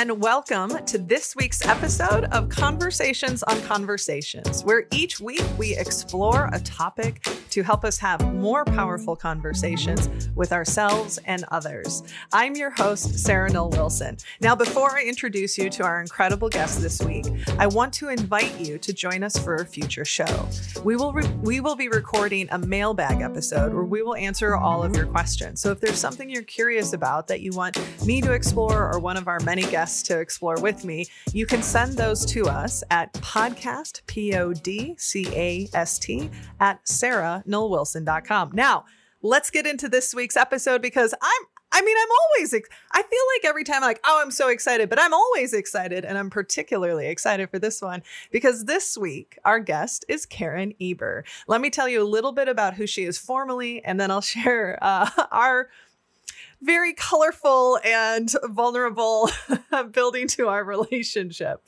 and welcome to this week's episode of Conversations on Conversations, where each week we explore a topic to help us have more powerful conversations with ourselves and others. I'm your host, Sarah Noll Wilson. Now, before I introduce you to our incredible guest this week, I want to invite you to join us for a future show. We will re- we will be recording a mailbag episode where we will answer all of your questions. So if there's something you're curious about that you want me to explore or one of our many guests to explore with me, you can send those to us at podcast, P O D C A S T, at sarahnollwilson.com. Now, let's get into this week's episode because I'm I mean, I'm always, ex- I feel like every time I'm like, oh, I'm so excited, but I'm always excited. And I'm particularly excited for this one because this week, our guest is Karen Eber. Let me tell you a little bit about who she is formally, and then I'll share uh, our very colorful and vulnerable building to our relationship.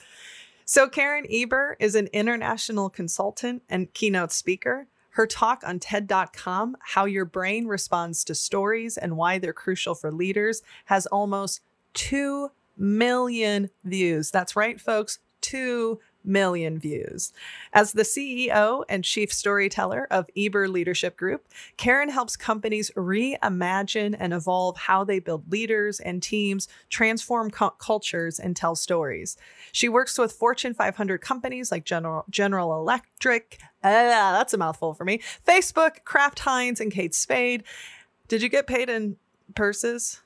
So, Karen Eber is an international consultant and keynote speaker. Her talk on TED.com, How Your Brain Responds to Stories and Why They're Crucial for Leaders, has almost 2 million views. That's right, folks, 2 million views. As the CEO and chief storyteller of Eber Leadership Group, Karen helps companies reimagine and evolve how they build leaders and teams, transform cu- cultures, and tell stories. She works with Fortune 500 companies like General, General Electric, ah, that's a mouthful for me, Facebook, Kraft Heinz, and Kate Spade. Did you get paid in purses?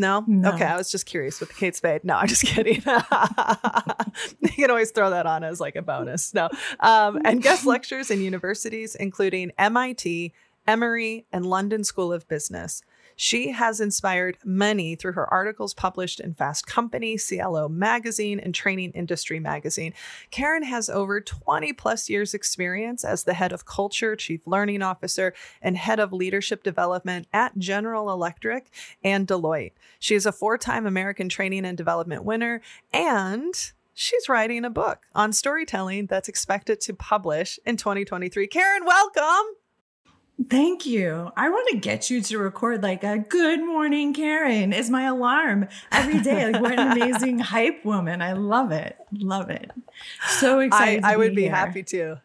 No? No. Okay, I was just curious with the Kate Spade. No, I'm just kidding. you can always throw that on as like a bonus. No. Um, and guest lectures in universities, including MIT, Emory, and London School of Business. She has inspired many through her articles published in Fast Company, CLO Magazine, and Training Industry Magazine. Karen has over 20 plus years experience as the head of culture, chief learning officer, and head of leadership development at General Electric and Deloitte. She is a four-time American Training and Development winner and She's writing a book on storytelling that's expected to publish in 2023. Karen, welcome. Thank you. I want to get you to record like a good morning, Karen is my alarm every day. Like, what an amazing hype woman. I love it. Love it. So excited. I to would be here. happy to.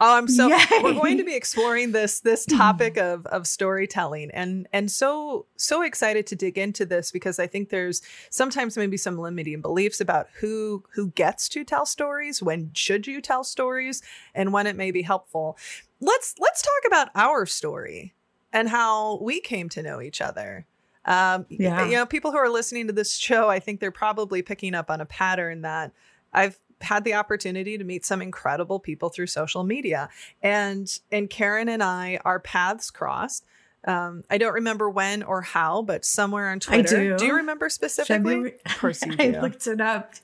Oh, I'm so Yay. we're going to be exploring this this topic of of storytelling and and so so excited to dig into this because I think there's sometimes maybe some limiting beliefs about who who gets to tell stories, when should you tell stories, and when it may be helpful. Let's let's talk about our story and how we came to know each other. Um, Yeah. you know, people who are listening to this show, I think they're probably picking up on a pattern that I've had the opportunity to meet some incredible people through social media and and karen and i our paths crossed um, i don't remember when or how but somewhere on Twitter. I twitter do. you remember specifically February, of course you I looked it up.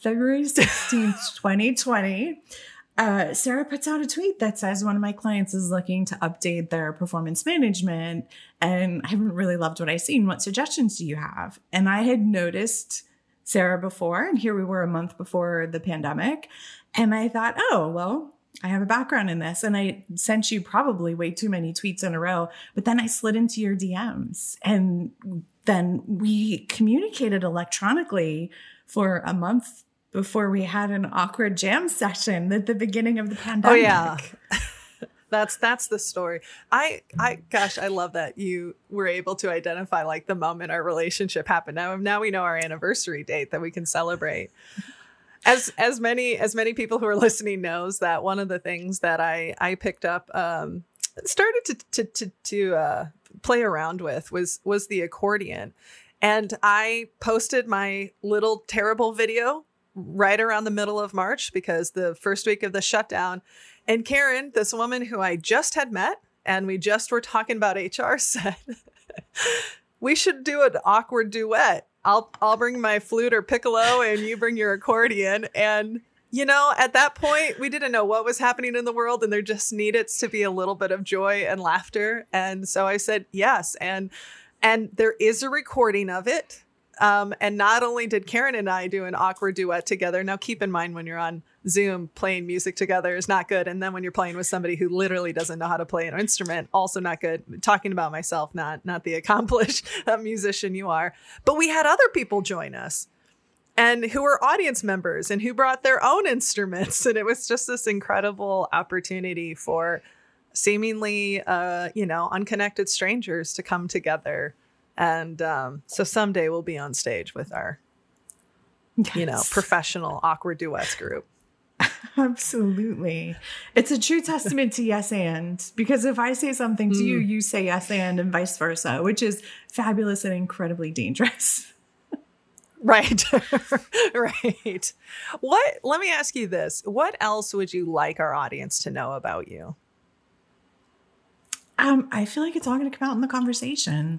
February 16th, 2020. Uh, Sarah puts out a tweet that says one of my clients is looking to update their performance management and I haven't really loved what I've seen. What suggestions do you have? And I had noticed Sarah before, and here we were a month before the pandemic. And I thought, oh, well, I have a background in this. And I sent you probably way too many tweets in a row. But then I slid into your DMs and then we communicated electronically for a month before we had an awkward jam session at the beginning of the pandemic. oh yeah that's that's the story. I i gosh i love that you were able to identify like the moment our relationship happened. Now now we know our anniversary date that we can celebrate. As as many as many people who are listening knows that one of the things that i i picked up um started to to to, to uh play around with was was the accordion. And i posted my little terrible video right around the middle of march because the first week of the shutdown and Karen, this woman who I just had met and we just were talking about HR, said, We should do an awkward duet. I'll I'll bring my flute or piccolo and you bring your accordion. And you know, at that point, we didn't know what was happening in the world, and there just needed to be a little bit of joy and laughter. And so I said yes. And and there is a recording of it. Um, and not only did Karen and I do an awkward duet together. Now, keep in mind when you're on Zoom, playing music together is not good. And then when you're playing with somebody who literally doesn't know how to play an instrument, also not good. Talking about myself, not not the accomplished uh, musician you are. But we had other people join us. and who were audience members and who brought their own instruments. And it was just this incredible opportunity for seemingly, uh, you know, unconnected strangers to come together. And um, so someday we'll be on stage with our, yes. you know, professional awkward duets group. Absolutely. It's a true testament to yes and because if I say something to mm. you, you say yes and and vice versa, which is fabulous and incredibly dangerous. Right. right. What let me ask you this. What else would you like our audience to know about you? Um, I feel like it's all going to come out in the conversation.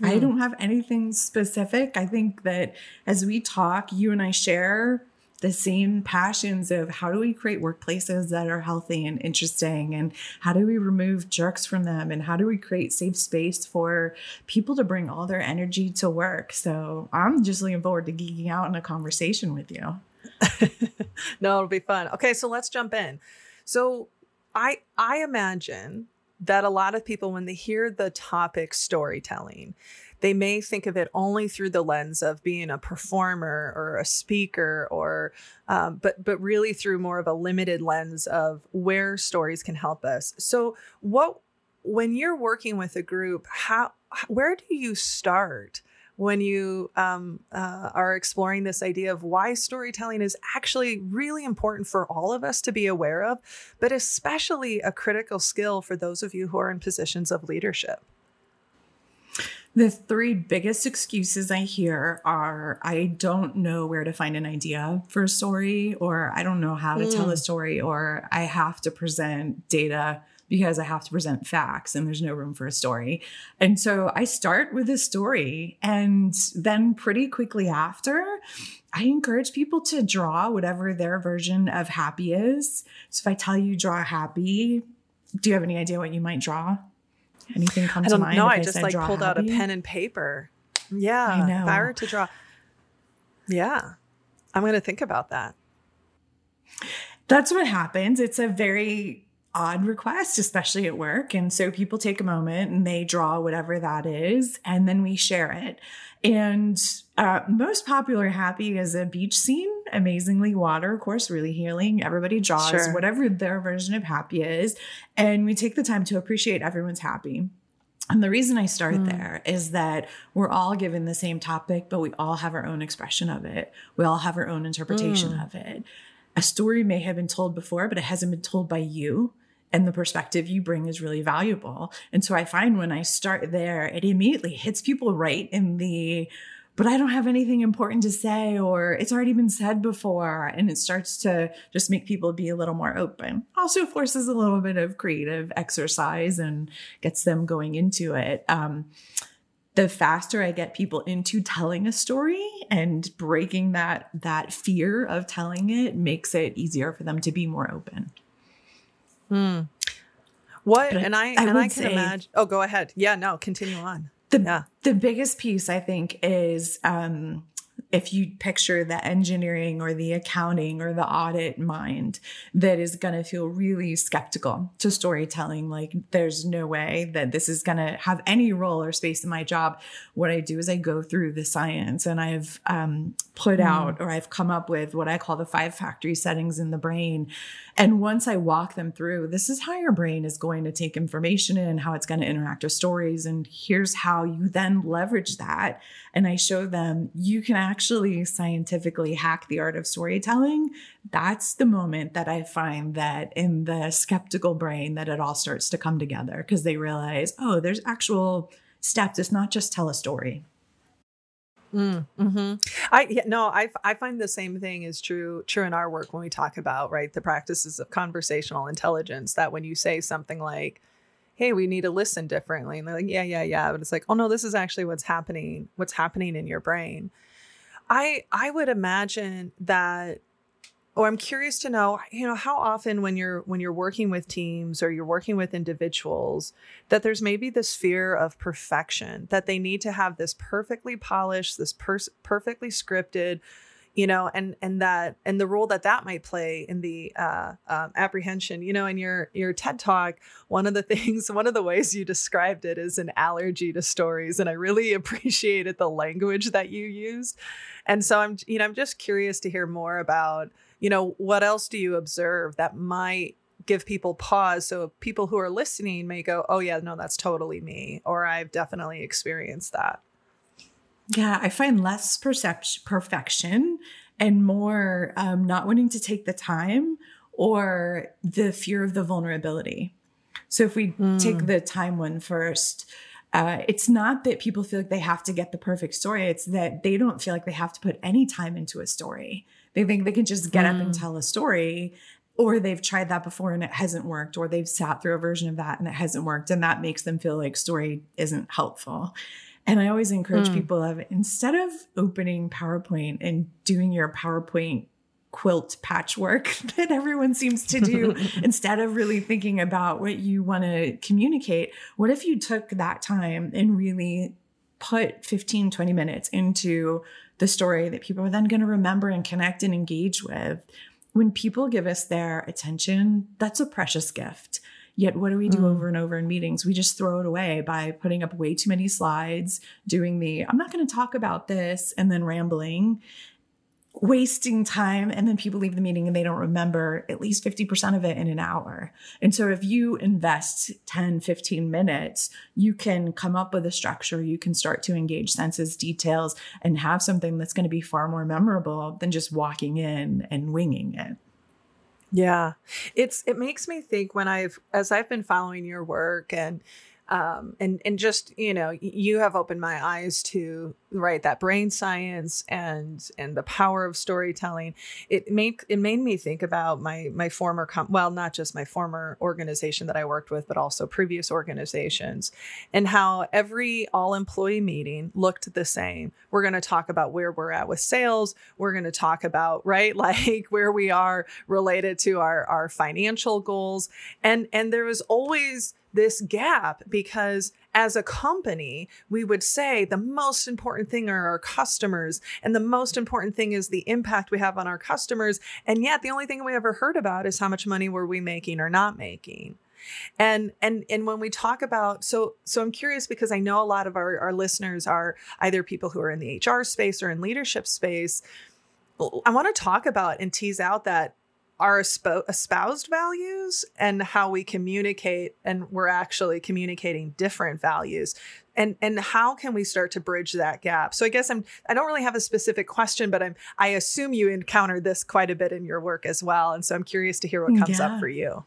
Mm. I hmm. don't have anything specific. I think that as we talk, you and I share the same passions of how do we create workplaces that are healthy and interesting and how do we remove jerks from them and how do we create safe space for people to bring all their energy to work so i'm just looking forward to geeking out in a conversation with you no it'll be fun okay so let's jump in so i i imagine that a lot of people when they hear the topic storytelling they may think of it only through the lens of being a performer or a speaker or um, but but really through more of a limited lens of where stories can help us. So what when you're working with a group how where do you start when you um, uh, are exploring this idea of why storytelling is actually really important for all of us to be aware of, but especially a critical skill for those of you who are in positions of leadership. The three biggest excuses I hear are I don't know where to find an idea for a story, or I don't know how to mm. tell a mm. story, or I have to present data because I have to present facts and there's no room for a story. And so I start with a story. And then pretty quickly after, I encourage people to draw whatever their version of happy is. So if I tell you draw happy, do you have any idea what you might draw? Anything come to mind? No, I just like pulled out a pen and paper. Yeah, I know. If I were to draw, yeah, I'm going to think about that. That's what happens. It's a very odd request, especially at work. And so people take a moment and they draw whatever that is, and then we share it. And uh, most popular happy is a beach scene. Amazingly, water, of course, really healing. Everybody draws sure. whatever their version of happy is. And we take the time to appreciate everyone's happy. And the reason I start mm. there is that we're all given the same topic, but we all have our own expression of it. We all have our own interpretation mm. of it. A story may have been told before, but it hasn't been told by you and the perspective you bring is really valuable. And so I find when I start there, it immediately hits people right in the, but I don't have anything important to say, or it's already been said before. And it starts to just make people be a little more open. Also forces a little bit of creative exercise and gets them going into it. Um, the faster I get people into telling a story and breaking that that fear of telling it makes it easier for them to be more open. Hmm. What but and I, I and I can say, imagine. Oh, go ahead. Yeah, no, continue on. The yeah. the biggest piece I think is um, if you picture the engineering or the accounting or the audit mind that is going to feel really skeptical to storytelling like there's no way that this is going to have any role or space in my job what i do is i go through the science and i've um, put mm. out or i've come up with what i call the five factory settings in the brain and once i walk them through this is how your brain is going to take information in how it's going to interact with stories and here's how you then leverage that and i show them you can actually scientifically hack the art of storytelling, that's the moment that I find that in the skeptical brain that it all starts to come together because they realize, oh, there's actual steps. It's not just tell a story. Mm, hmm I yeah, no, I I find the same thing is true true in our work when we talk about right the practices of conversational intelligence. That when you say something like, "Hey, we need to listen differently," and they're like, "Yeah, yeah, yeah," but it's like, "Oh no, this is actually what's happening. What's happening in your brain." I I would imagine that or I'm curious to know, you know, how often when you're when you're working with teams or you're working with individuals that there's maybe this fear of perfection that they need to have this perfectly polished, this per- perfectly scripted, you know and and that and the role that that might play in the uh, um, apprehension you know in your your ted talk one of the things one of the ways you described it is an allergy to stories and i really appreciated the language that you used. And so i'm you know i'm just curious to hear more about you know what else do you observe that might give people pause so people who are listening may go oh yeah no that's totally me or i've definitely experienced that yeah, I find less perception, perfection and more um, not wanting to take the time or the fear of the vulnerability. So if we mm. take the time one first, uh, it's not that people feel like they have to get the perfect story. It's that they don't feel like they have to put any time into a story. They think they can just get mm. up and hmm. tell a story, or they've tried that before and it hasn't worked, or they've sat through a version of that and it hasn't worked. And that makes them feel like story isn't helpful. And I always encourage mm. people of instead of opening PowerPoint and doing your PowerPoint quilt patchwork that everyone seems to do instead of really thinking about what you want to communicate, what if you took that time and really put 15, 20 minutes into the story that people are then going to remember and connect and engage with? When people give us their attention, that's a precious gift. Yet, what do we do mm. over and over in meetings? We just throw it away by putting up way too many slides, doing the I'm not going to talk about this, and then rambling, wasting time. And then people leave the meeting and they don't remember at least 50% of it in an hour. And so, if you invest 10, 15 minutes, you can come up with a structure, you can start to engage senses, details, and have something that's going to be far more memorable than just walking in and winging it. Yeah. It's it makes me think when I've as I've been following your work and um, and and just you know you have opened my eyes to right that brain science and and the power of storytelling. It made it made me think about my my former com- well not just my former organization that i worked with but also previous organizations and how every all employee meeting looked the same. We're going to talk about where we're at with sales. We're going to talk about right like where we are related to our our financial goals. And and there was always this gap because as a company, we would say the most important thing are our customers, and the most important thing is the impact we have on our customers. And yet, the only thing we ever heard about is how much money were we making or not making. And and and when we talk about so so I'm curious because I know a lot of our, our listeners are either people who are in the HR space or in leadership space. I want to talk about and tease out that our espoused values and how we communicate and we're actually communicating different values and and how can we start to bridge that gap so i guess i'm i don't really have a specific question but i'm i assume you encounter this quite a bit in your work as well and so i'm curious to hear what comes yeah. up for you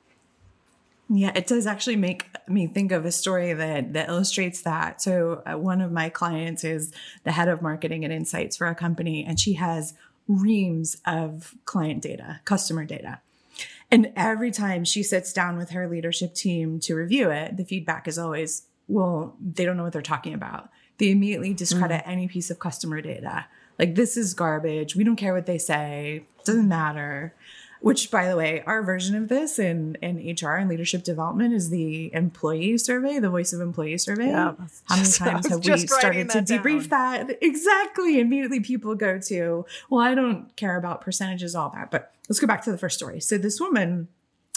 yeah, it does actually make me think of a story that that illustrates that. So, uh, one of my clients is the head of marketing and insights for a company, and she has reams of client data, customer data. And every time she sits down with her leadership team to review it, the feedback is always, well, they don't know what they're talking about. They immediately discredit mm. any piece of customer data. Like, this is garbage. We don't care what they say. Doesn't matter which by the way our version of this in in hr and leadership development is the employee survey the voice of employee survey. Yeah, how many times have we started to debrief down. that? Exactly. Immediately people go to well i don't care about percentages all that. But let's go back to the first story. So this woman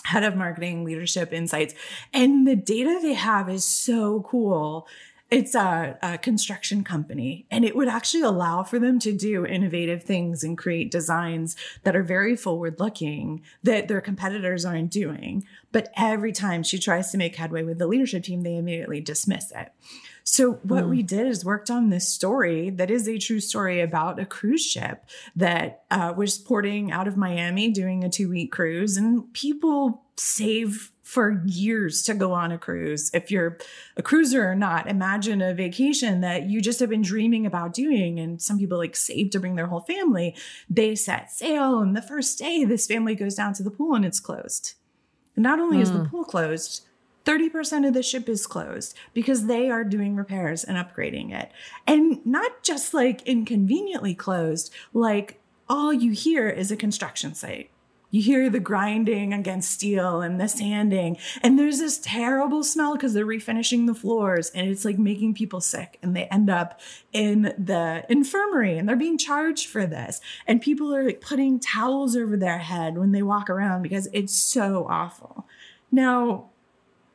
head of marketing leadership insights and the data they have is so cool it's a, a, construction company and it would actually allow for them to do innovative things and create designs that are very forward looking that their competitors aren't doing but every time she tries to make headway with the leadership team they immediately dismiss it so what mm. we did is worked on this story that is a true story about a cruise ship that uh, was porting out of miami doing a two week cruise and people save for years to go on a cruise. If you're a cruiser or not, imagine a vacation that you just have been dreaming about doing. And some people like save to bring their whole family. They set sail, and the first day, this family goes down to the pool and it's closed. And not only mm. is the hmm. pool closed, 30% of the ship is closed because they are doing repairs and upgrading it. And not just like inconveniently closed, like all you hear is a construction site You hear the grinding against steel and the sanding, and there's this terrible smell because they're refinishing the floors and it's like making people sick. And they end up in the infirmary and they're being charged for this. And people are like putting towels over their head when they walk around because it's so awful. Now,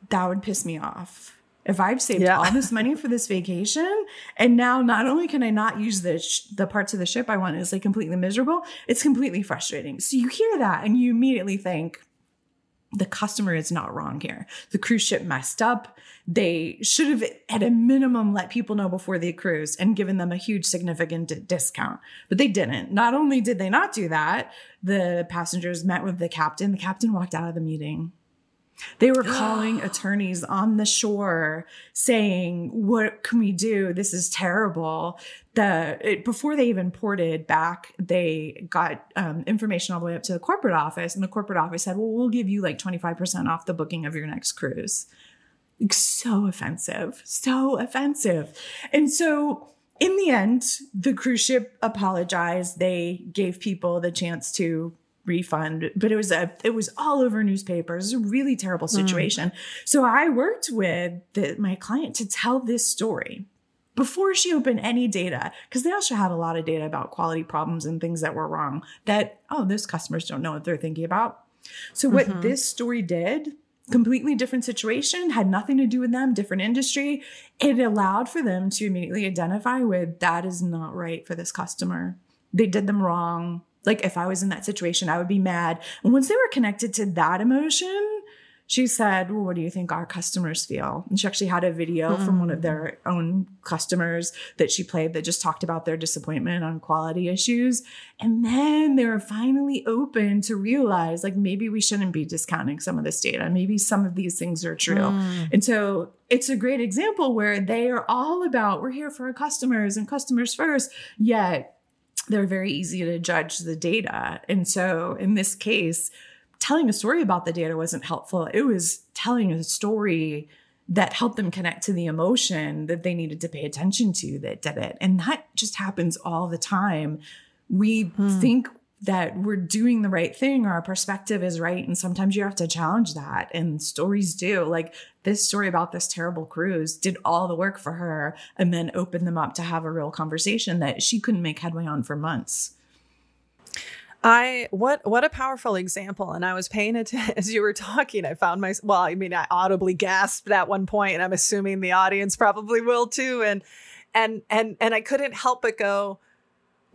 that would piss me off if I've saved yeah. all this money for this vacation and now not only can I not use the sh- the parts of the ship I want is like completely miserable, it's completely frustrating. So you hear that and you immediately think the customer is not wrong here. The cruise ship messed up. They should have at a minimum let people know before they cruise and given them a huge significant d- discount. But they didn't. Not only did they not do that, the passengers met with the captain. The captain walked out of the meeting they were calling attorneys on the shore saying, "What can we do? This is terrible." The it, before they even ported back, they got um, information all the way up to the corporate office, and the corporate office said, "Well, we'll give you like twenty five percent off the booking of your next cruise." So offensive, so offensive, and so in the end, the cruise ship apologized. They gave people the chance to refund but it was a it was all over newspapers it was a really terrible hmm. situation mm. so i worked with the, my client to tell this story before she opened any data because they also had a lot of data about quality problems and things that were wrong that oh those customers don't know what they're thinking about so what mm-hmm. this story did completely different situation had nothing to do with them different industry it allowed for them to immediately identify with that is not right for this customer they did them wrong like if I was in that situation, I would be mad. And once they were connected to that emotion, she said, Well, what do you think our customers feel? And she actually had a video mm. from one of their own customers that she played that just talked about their disappointment on quality issues. And then they were finally open to realize, like, maybe we shouldn't be discounting some of this data. Maybe some of these things are true. Mm. And so it's a great example where they are all about, we're here for our customers and customers first, yet they're very easy to judge the data. And so in this case, telling a story about the data wasn't helpful. It was telling a story that helped them connect to the emotion that they needed to pay attention to that did it. And that just happens all the time. We hmm. think that we're doing the right thing or our perspective is right. And sometimes you have to challenge that. And stories do. Like this story about this terrible cruise did all the work for her and then opened them up to have a real conversation that she couldn't make headway on for months. I what what a powerful example. And I was paying attention as you were talking. I found my well, I mean, I audibly gasped at one point, and I'm assuming the audience probably will too. And and and and I couldn't help but go,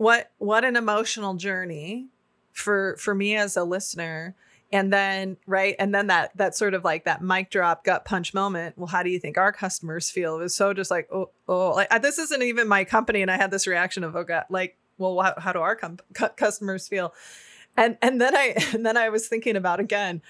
what what an emotional journey for for me as a listener. And then right and then that that sort of like that mic drop gut punch moment. Well how do you think our customers feel? It was so just like oh oh like this isn't even my company. And i had this reaction of oh god like well how, how do our com- customers feel? And and then i and then i was thinking about again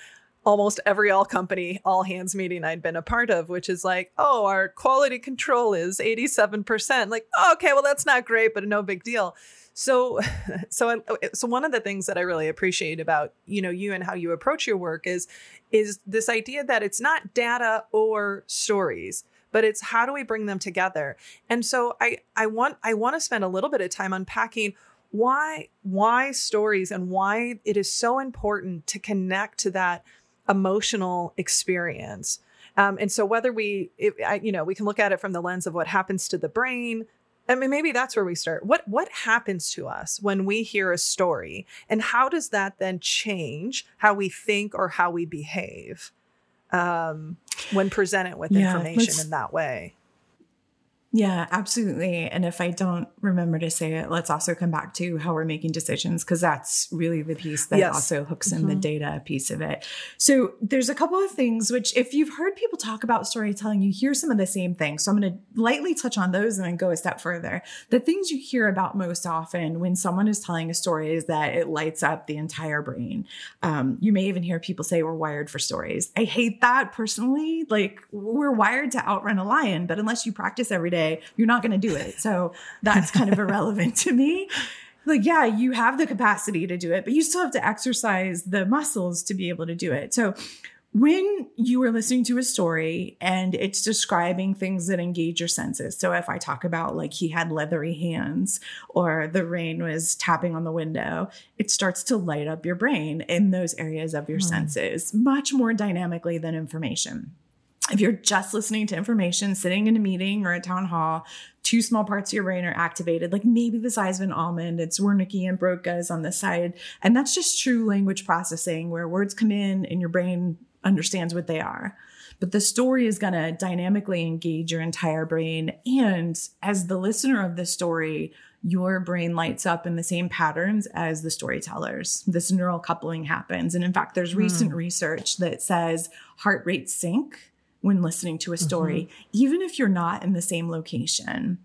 almost every all company all hands meeting I'd been a part of, which is like, oh, our quality control is 87%. Like, oh, okay, well, that's not great, but no big deal. So, so, I, so one of the things that I really appreciate about you know you and how you approach your work is is this idea that it's not data or stories but it's how do we bring them together and so i i want i want to spend a little bit of time unpacking why why stories and why it is so important to connect to that emotional experience um, and so whether we it, I, you know we can look at it from the lens of what happens to the brain I mean, maybe that's where we start. What what happens to us when we hear a story, and how does that then change how we think or how we behave um, when presented with yeah, information in that way? Yeah, absolutely. And if I don't remember to say it, let's also come back to how we're making decisions because that's really the piece that yes. also hooks in mm-hmm. the data piece of it. So there's a couple of things which, if you've heard people talk about storytelling, you hear some of the same things. So I'm going to lightly touch on those and then go a step further. The things you hear about most often when someone is telling a story is that it lights up the entire brain. Um, you may even hear people say we're wired for stories. I hate that personally. Like we're wired to outrun a lion, but unless you practice every day, you're not going to do it. So that's kind of irrelevant to me. Like, yeah, you have the capacity to do it, but you still have to exercise the muscles to be able to do it. So when you are listening to a story and it's describing things that engage your senses. So if I talk about like he had leathery hands or the rain was tapping on the window, it starts to light up your brain in those areas of your mm. senses much more dynamically than information. If you're just listening to information, sitting in a meeting or a town hall, two small parts of your brain are activated, like maybe the size of an almond. It's Wernicke and Broca's on the side. And that's just true language processing where words come in and your brain understands what they are. But the story is going to dynamically engage your entire brain. And as the listener of the story, your brain lights up in the same patterns as the storytellers. This neural coupling happens. And in fact, there's recent mm. research that says heart rates sync when listening to a story, mm-hmm. even if you're not in the same location.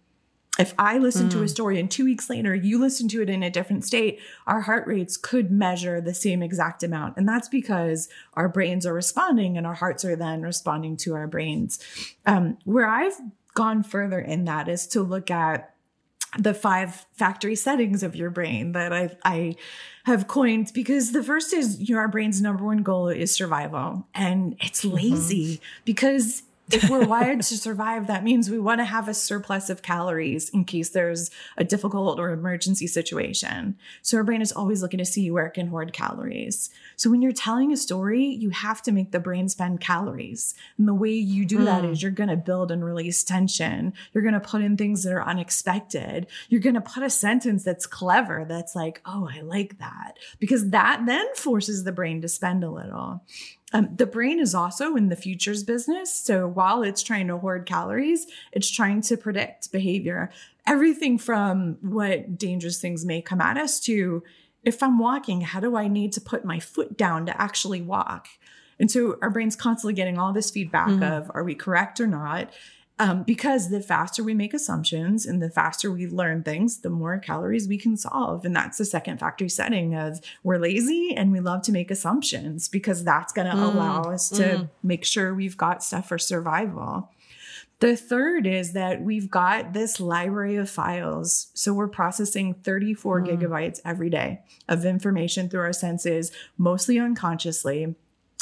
If I listen mm. to a mm. story and two weeks later you listen to it in a different state, our heart rates could measure the same exact amount. And that's because our brains are responding and our hearts are then responding to our brains. Um, where I've gone further in that is to look at the five factory settings of your brain that I, I have coined because the first is you know, our brain's number one goal is survival and it's mm-hmm. lazy mm-hmm. because if we're wired to survive, that means we want to have a surplus of calories in case there's a difficult or emergency situation. So our brain is always looking to see where it can hoard calories. So when you're telling a story, you have to make the brain spend calories. And the way you do mm. that is you're going to build and release tension. You're going to put in things that are unexpected. You're going to put a sentence that's clever, that's like, oh, I like that. Because that then forces the brain to spend a little. Um, the brain is also in the futures business. So while it's trying to hoard calories, it's trying to predict behavior. Everything from what dangerous things may come at us to if I'm walking, how do I need to put my foot down to actually walk? And so our brain's constantly getting all this feedback mm-hmm. of are we correct or not? Um, because the faster we make assumptions and the faster we learn things, the more calories we can solve. And that's the second factory setting of we're lazy and we love to make assumptions because that's going to mm, allow us to mm. make sure we've got stuff for survival. The third is that we've got this library of files. So we're processing 34 mm. gigabytes every day of information through our senses, mostly unconsciously.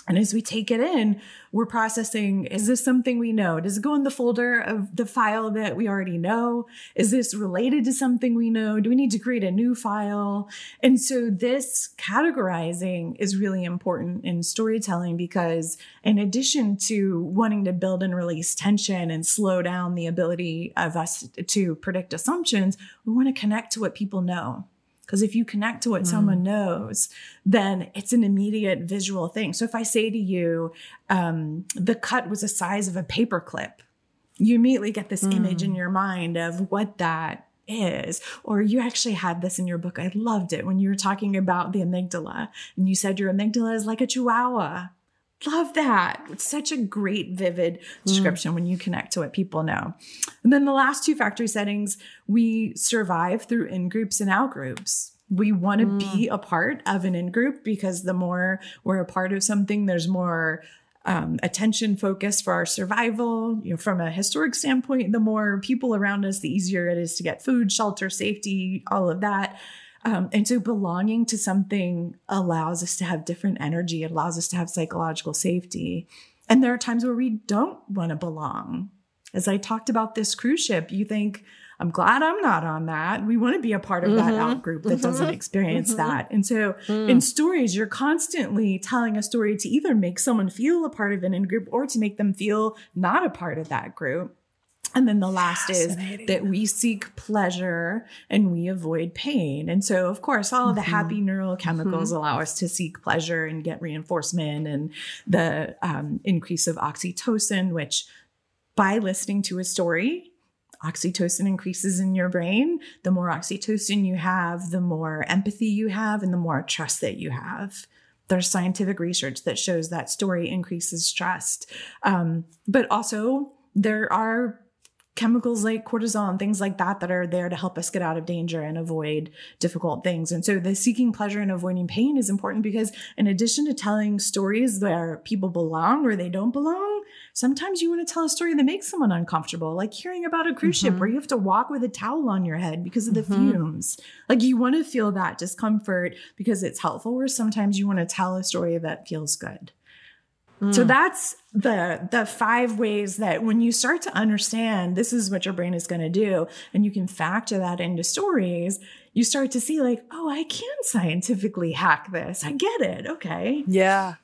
And as we take it in, we're processing is this something we know? Does it go in the folder of the file that we already know? Is this related to something we know? Do we need to create a new file? And so this categorizing is really important in storytelling because, in addition to wanting to build and release tension and slow down the ability of us to predict assumptions, we want to connect to what people know. Because if you connect to what mm. someone knows, then it's an immediate visual thing. So if I say to you, um, the cut was the size of a paperclip, you immediately get this mm. image in mm. your mind of what that is. Or you actually had this in your book. I loved it when you were talking about the amygdala and you said your amygdala is like a chihuahua. Love that. It's such a great, vivid description mm. when you connect to what people know. And then the last two factory settings, we survive through in groups and out groups. We want to mm. be a part of an in group because the more we're a part of something, there's more um, attention focus for our survival. You know, from a historic standpoint, the more people around us, the easier it is to get food, shelter, safety, all of that. Um, and so belonging to something allows us to have different energy. It allows us to have psychological safety. And there are times where we don't want to belong. As I talked about this cruise ship, you think, I'm glad I'm not on that. We want to be a part of mm-hmm. that out group that mm-hmm. doesn't experience mm-hmm. that. And so mm. in stories, you're constantly telling a story to either make someone feel a part of an in group or to make them feel not a part of that group. And then the last is that we seek pleasure and we avoid pain. And so, of course, all of the mm-hmm. happy neurochemicals mm-hmm. allow us to seek pleasure and get reinforcement and the um, increase of oxytocin, which by listening to a story, oxytocin increases in your brain. The more oxytocin you have, the more empathy you have, and the more trust that you have there's scientific research that shows that story increases trust. Um, but also, there are chemicals like cortisol and things like that that are there to help us get out of danger and avoid difficult things. And so the seeking pleasure and avoiding pain is important because in addition to telling stories where people belong or they don't belong, sometimes you want to tell a story that makes someone uncomfortable, like hearing about a cruise mm-hmm. ship where you have to walk with a towel on your head because of the mm-hmm. fumes. Like you want to feel that discomfort because it's helpful, or sometimes you want to tell a story that feels good. So that's the the five ways that when you start to understand this is what your brain is going to do and you can factor that into stories, you start to see like, oh, I can scientifically hack this. I get it. Okay. Yeah.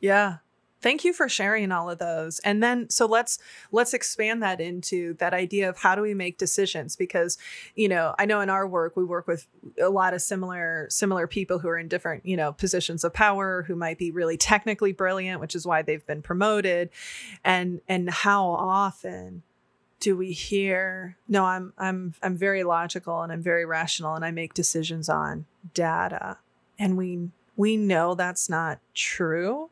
Yeah. Thank you for sharing all of those. And then so let's let's expand that into that idea of how do we make decisions because you know, I know in our work we work with a lot of similar similar people who are in different, you know, positions of power who might be really technically brilliant, which is why they've been promoted. And and how often do we hear no i'm i'm i'm very logical and i'm very rational and i make decisions on data and we we know that's not true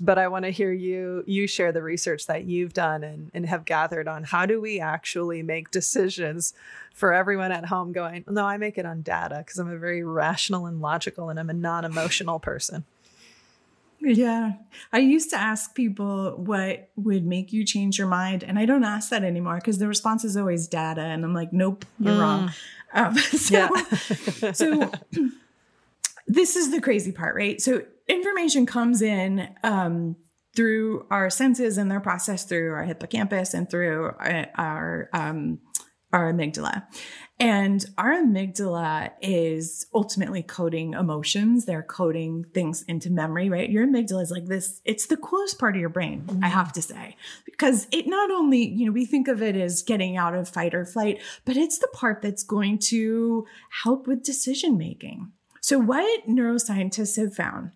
but i want to hear you you share the research that you've done and, and have gathered on how do we actually make decisions for everyone at home going no i make it on data because i'm a very rational and logical and i'm a non-emotional person yeah. I used to ask people what would make you change your mind. And I don't ask that anymore because the response is always data. And I'm like, nope, you're mm. wrong. Um, so, yeah. so this is the crazy part, right? So information comes in um, through our senses and they're processed through our hippocampus and through our, our um, our amygdala. And our amygdala is ultimately coding emotions. They're coding things into memory, right? Your amygdala is like this, it's the coolest part of your brain, mm-hmm. I have to say, because it not only, you know, we think of it as getting out of fight or flight, but it's the part that's going to help with decision making. So, what neuroscientists have found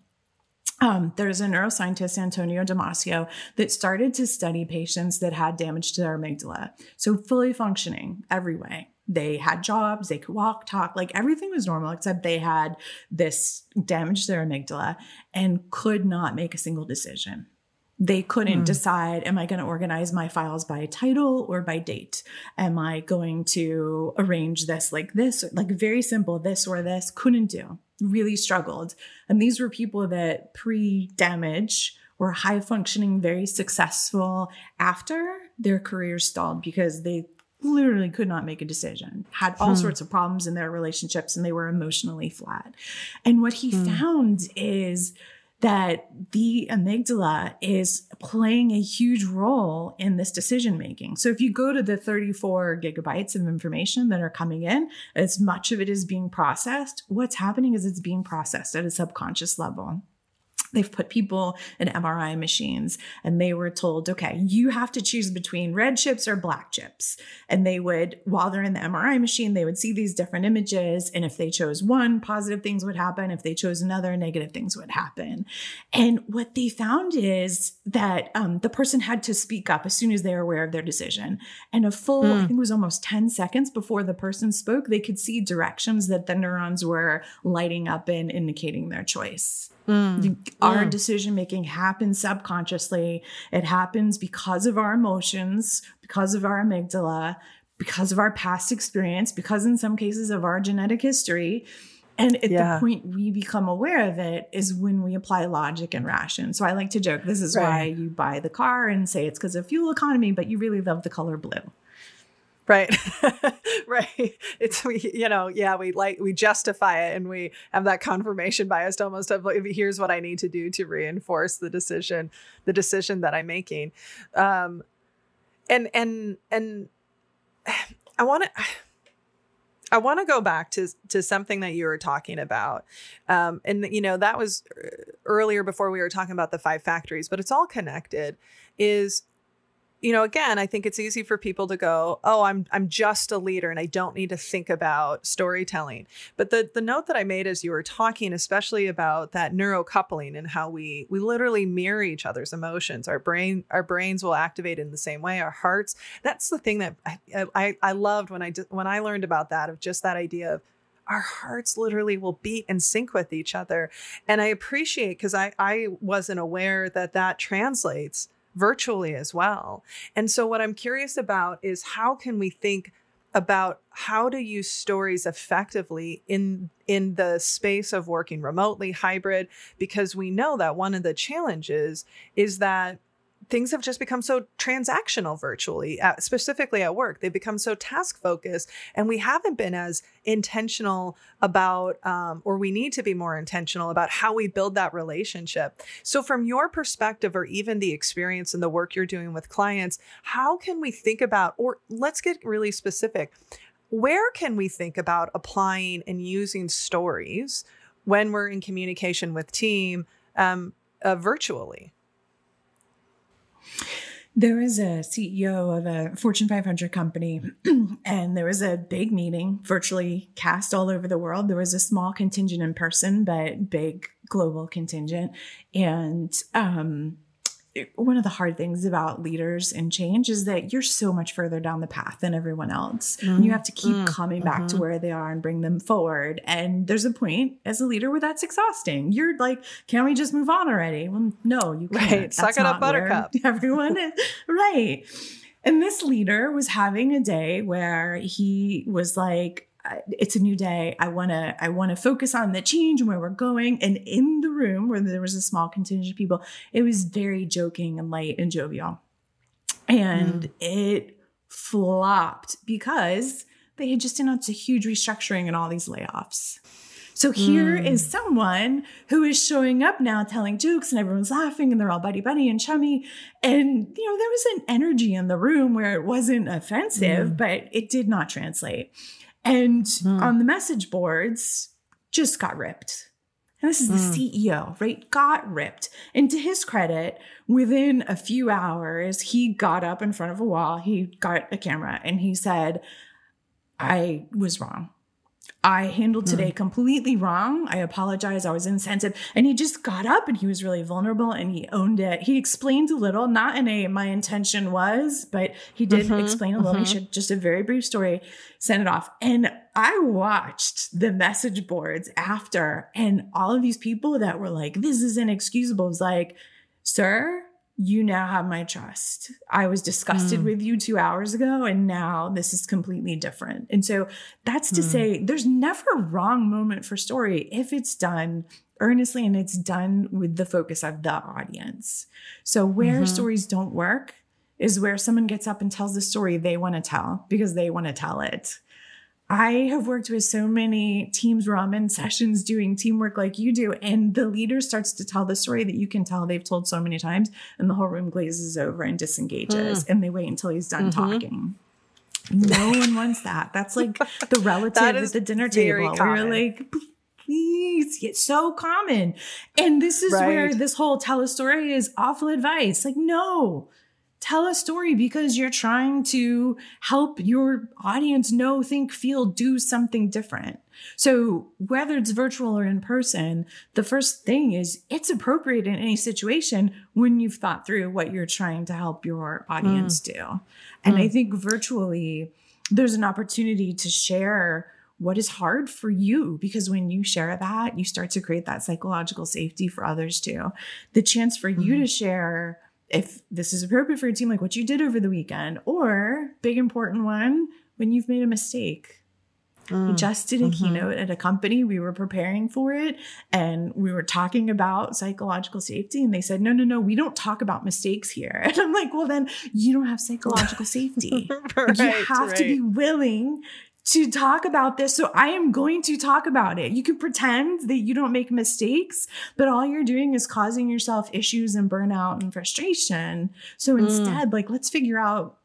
um, there's a neuroscientist, Antonio Damasio, that started to study patients that had damage to their amygdala. So, fully functioning every way. They had jobs, they could walk, talk, like everything was normal, except they had this damage to their amygdala and could not make a single decision. They couldn't mm. decide, am I going to organize my files by title or by date? Am I going to arrange this like this? Like very simple, this or this? Couldn't do really struggled. And these were people that pre damage were high functioning, very successful after their careers stalled because they literally could not make a decision, had all hmm. sorts of problems in their relationships, and they were emotionally flat. And what he hmm. found is that the amygdala is playing a huge role in this decision making. So if you go to the 34 gigabytes of information that are coming in, as much of it is being processed, what's happening is it's being processed at a subconscious level they've put people in MRI machines and they were told, okay, you have to choose between red chips or black chips. And they would, while they're in the MRI machine, they would see these different images. And if they chose one, positive things would happen. If they chose another, negative things would happen. And what they found is that um, the person had to speak up as soon as they were aware of their decision. And a full, mm. I think it was almost 10 seconds before the person spoke, they could see directions that the neurons were lighting up in, indicating their choice. Mm. Our mm. decision making happens subconsciously. It happens because of our emotions, because of our amygdala, because of our past experience, because in some cases of our genetic history. And at yeah. the point we become aware of it is when we apply logic and ration. So I like to joke this is right. why you buy the car and say it's because of fuel economy, but you really love the color blue. Right. right. It's we, you know, yeah, we like we justify it and we have that confirmation bias almost of like, here's what I need to do to reinforce the decision, the decision that I'm making. Um and and and I want to I want to go back to to something that you were talking about, um, and you know that was earlier before we were talking about the five factories, but it's all connected. Is you know, again, I think it's easy for people to go, "Oh, I'm I'm just a leader and I don't need to think about storytelling." But the the note that I made as you were talking, especially about that neurocoupling and how we we literally mirror each other's emotions. Our brain our brains will activate in the same way. Our hearts. That's the thing that I I, I loved when I when I learned about that of just that idea of our hearts literally will beat and sync with each other. And I appreciate because I I wasn't aware that that translates virtually as well. And so what I'm curious about is how can we think about how to use stories effectively in in the space of working remotely hybrid because we know that one of the challenges is that things have just become so transactional virtually, uh, specifically at work. They've become so task focused, and we haven't been as intentional about, um, or we need to be more intentional about how we build that relationship. So, from your perspective, or even the experience and the work you're doing with clients, how can we think about, or let's get really specific, where can we think about applying and using stories when we're in communication with team um, uh, virtually? There was a CEO of a Fortune 500 company, and there was a big meeting, virtually cast all over the world. There was a small contingent in person, but big global contingent. And um, one of the hard things about leaders and change is that you're so much further down the path than everyone else. Mm, and you have to keep mm, coming back mm-hmm. to where they are and bring them forward. And there's a point as a leader where that's exhausting. You're like, can we just move on already? Well, no, you can't. Right. Suck it up, buttercup. Everyone is right. And this leader was having a day where he was like, it's a new day. I want to I want to focus on the change and where we're going. And in the room where there was a small contingent of people, it was very joking and light and jovial. And mm. it flopped because they had just announced a huge restructuring and all these layoffs. So here mm. is someone who is showing up now telling jokes and everyone's laughing and they're all buddy buddy and chummy. And, you know, there was an energy in the room where it wasn't offensive, mm. but it did not translate and mm. on the message boards just got ripped. And this is the mm. CEO, right? Got ripped. And to his credit, within a few hours, he got up in front of a wall, he got a camera, and he said, I was wrong. I handled today mm. completely wrong. I apologize. I was insensitive. And he just got up and he was really vulnerable and he owned it. He explained a little, not in a my intention was, but he did mm-hmm, explain a little. Mm-hmm. He shared just a very brief story, sent it off. And I watched the message boards after, and all of these people that were like, this is inexcusable. Was like, sir, you now have my trust. I was disgusted mm. with you two hours ago, and now this is completely different. And so that's to mm. say, there's never a wrong moment for story if it's done earnestly and it's done with the focus of the audience. So, where mm-hmm. stories don't work is where someone gets up and tells the story they want to tell because they want to tell it. I have worked with so many teams where sessions doing teamwork like you do, and the leader starts to tell the story that you can tell they've told so many times, and the whole room glazes over and disengages, mm. and they wait until he's done mm-hmm. talking. No one wants that. That's like the relative at the dinner table. Common. We're like, please, it's so common. And this is right. where this whole tell a story is awful advice. Like, no, tell a story because you're trying to help your audience know, think, feel, do something different. So whether it's virtual or in person, the first thing is it's appropriate in any situation when you've thought through what you're trying to help your audience mm. do. And mm. I think virtually there's an opportunity to share what is hard for you because when you share that, you start to create that psychological safety for others too. The chance for mm. you to share if this is appropriate for your team, like what you did over the weekend, or big important one, when you've made a mistake. Mm, we just did a mm-hmm. keynote at a company. We were preparing for it and we were talking about psychological safety. And they said, no, no, no, we don't talk about mistakes here. And I'm like, well, then you don't have psychological safety. right, you have right. to be willing to talk about this. So I am going to talk about it. You can pretend that you don't make mistakes, but all you're doing is causing yourself issues and burnout and frustration. So mm. instead, mm. like, let's figure out.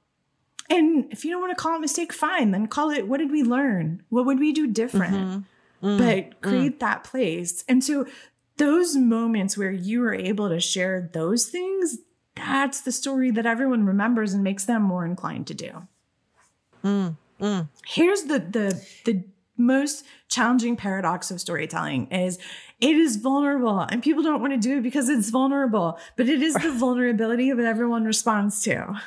And if you don't want to call it a mistake, fine. Then call it what did we learn? What would we do different? Mm-hmm. Mm. But mm. create that place. And so those moments where you are able to share those things, that's the story that everyone remembers and makes them more inclined to do. Mm. Mm. Here's the the the most challenging paradox of storytelling is it is vulnerable and people don't want to do it because it's vulnerable, but it is the vulnerability that everyone responds to.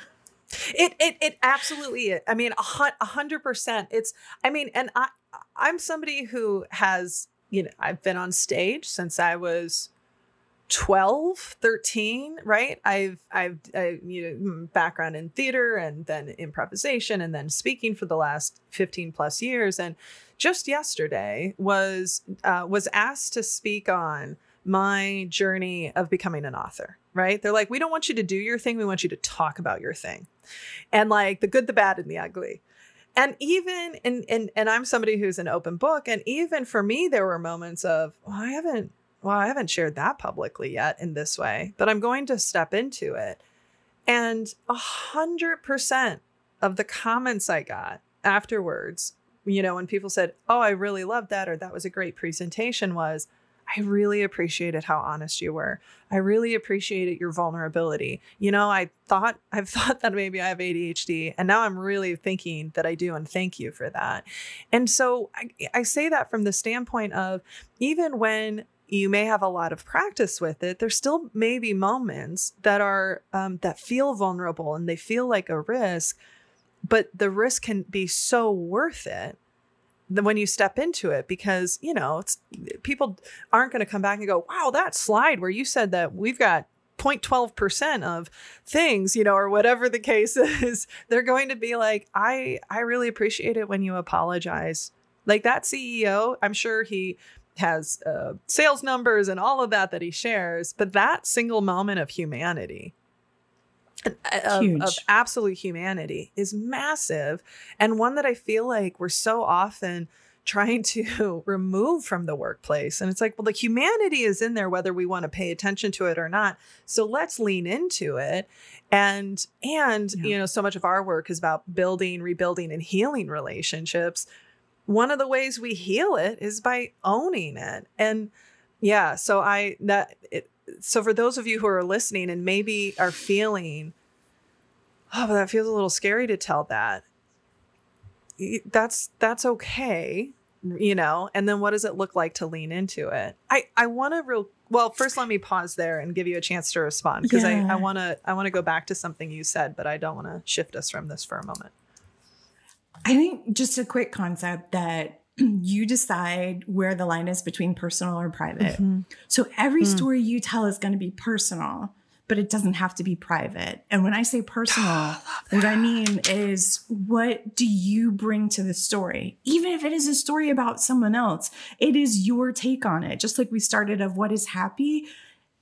It it it absolutely is. I mean, a hundred percent. It's I mean, and I I'm somebody who has you know I've been on stage since I was 12 13 right i've i've I, you know background in theater and then improvisation and then speaking for the last 15 plus years and just yesterday was uh, was asked to speak on my journey of becoming an author right? They're like, we don't want you to do your thing. We want you to talk about your thing. And like the good, the bad, and the ugly. And even and and and I'm somebody who's an open book. And even for me, there were moments of, well, I haven't, well, I haven't shared that publicly yet in this way, but I'm going to step into it. And a hundred percent of the comments I got afterwards, you know, when people said, Oh, I really loved that, or that was a great presentation, was I really appreciated how honest you were. I really appreciated your vulnerability. You know, I thought I've thought that maybe I have ADHD, and now I'm really thinking that I do, and thank you for that. And so I, I say that from the standpoint of even when you may have a lot of practice with it there still may be moments that are um, that feel vulnerable and they feel like a risk but the risk can be so worth it when you step into it because you know it's people aren't going to come back and go wow that slide where you said that we've got 0.12% of things you know or whatever the case is they're going to be like i i really appreciate it when you apologize. Like that ceo i'm sure he has uh, sales numbers and all of that that he shares but that single moment of humanity of, of, absolute humanity is massive and one that I feel like we're so often trying to remove from the workplace. And it's like, well, the humanity is in there whether we want to pay attention to it or not. So let's lean into it. And and yeah. you know, so much of our work is about building, rebuilding and healing relationships. One of the ways we heal it is by owning it. And yeah, so I that it, so for those of you who are listening and maybe are feeling oh, but that feels a little scary to tell that. That's that's okay, you know. And then what does it look like to lean into it? I I want to real well. First, let me pause there and give you a chance to respond because yeah. I I want to I want to go back to something you said, but I don't want to shift us from this for a moment. I think just a quick concept that you decide where the line is between personal or private. Mm-hmm. So every mm. story you tell is going to be personal but it doesn't have to be private. And when I say personal, oh, I what I mean is what do you bring to the story? Even if it is a story about someone else, it is your take on it. Just like we started of what is happy,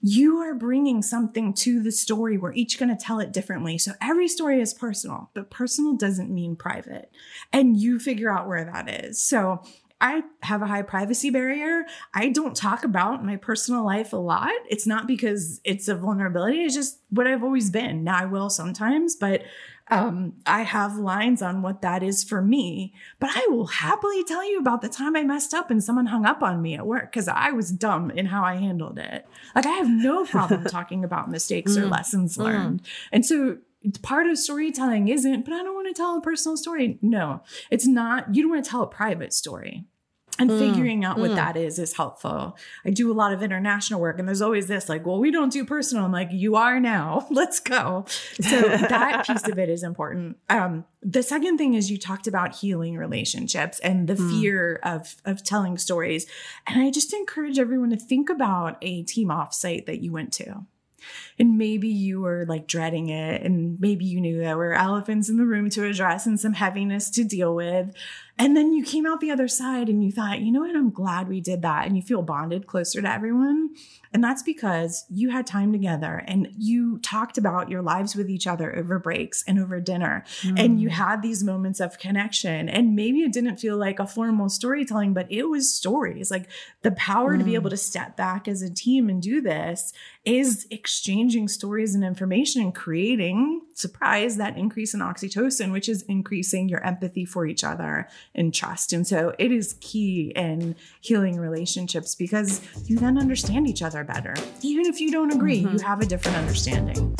you are bringing something to the story. We're each going to tell it differently. So every story is personal, but personal doesn't mean private. And you figure out where that is. So I have a high privacy barrier. I don't talk about my personal life a lot. It's not because it's a vulnerability, it's just what I've always been. Now I will sometimes, but um, I have lines on what that is for me. But I will happily tell you about the time I messed up and someone hung up on me at work because I was dumb in how I handled it. Like I have no problem talking about mistakes or mm. lessons mm. learned. Mm. And so part of storytelling isn't, but I don't want to tell a personal story. No, it's not. You don't want to tell a private story and mm, figuring out what mm. that is is helpful. I do a lot of international work and there's always this like, well, we don't do personal. I'm like, you are now. Let's go. So that piece of it is important. Um, the second thing is you talked about healing relationships and the mm. fear of of telling stories. And I just encourage everyone to think about a team offsite that you went to and maybe you were like dreading it and maybe you knew there were elephants in the room to address and some heaviness to deal with and then you came out the other side and you thought you know what? I'm glad we did that. And you feel bonded closer to everyone and that's because you had time together and you talked about your lives with each other over breaks and over dinner. Mm. And you had these moments of connection. And maybe it didn't feel like a formal storytelling, but it was stories. Like the power mm. to be able mm. to step back as a team and do this is exchanging stories and information and creating surprise that increase in oxytocin, which is increasing your empathy for each other and trust. And so it is key in healing relationships because you then understand each other better. Even if you don't agree, mm-hmm. you have a different understanding.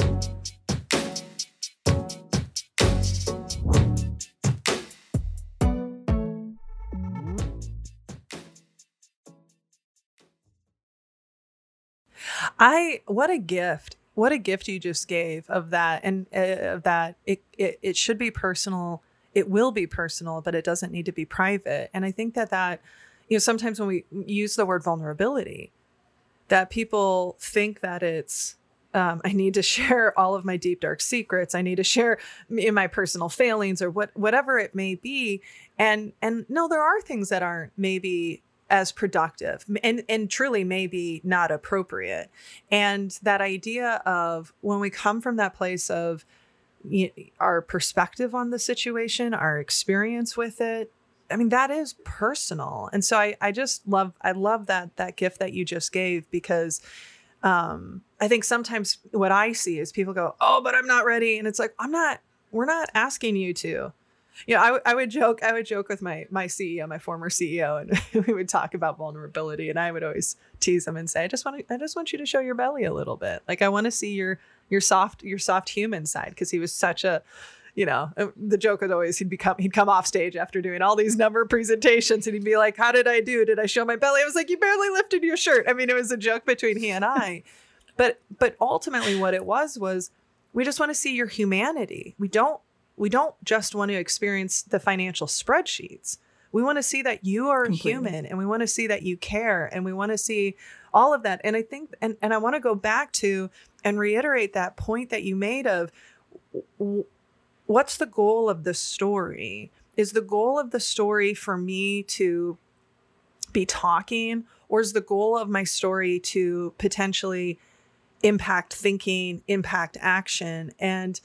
I what a gift what a gift you just gave of that and uh, of that it, it it should be personal it will be personal but it doesn't need to be private and i think that that you know sometimes when we use the word vulnerability that people think that it's um, I need to share all of my deep dark secrets. I need to share in my personal failings or what whatever it may be. And and no, there are things that aren't maybe as productive and and truly maybe not appropriate and that idea of when we come from that place of you know, our perspective on the situation our experience with it i mean that is personal. And so i i just love i love that that gift that you just gave because um i think sometimes what i see is people go oh but i'm not ready. And it's like i'm not we're not asking you to. You know, I, I would joke, I would joke with my my CEO, my former CEO, and we would talk about vulnerability, and I would always tease him and say, I just want to, I just want you to show your belly a little bit, like I want to see your your soft your soft human side, because he was such a, you know, uh, the joke was always he'd become he'd come off stage after doing all these number presentations, and he'd be like, How did I do? Did I show my belly? I was like, You barely lifted your shirt. I mean, it was a joke between he and I, but but ultimately, what it was was we just want to see your humanity. We don't we don't just want to experience the financial spreadsheets. We want to see that you are Completely. human and we want to see that you care and we want to see all of that. And I think, and, and I want to go back to and reiterate that point that you made of what's the goal of the story? Is the goal of the story for me to be talking, or is the goal of my story to potentially impact thinking, impact action? And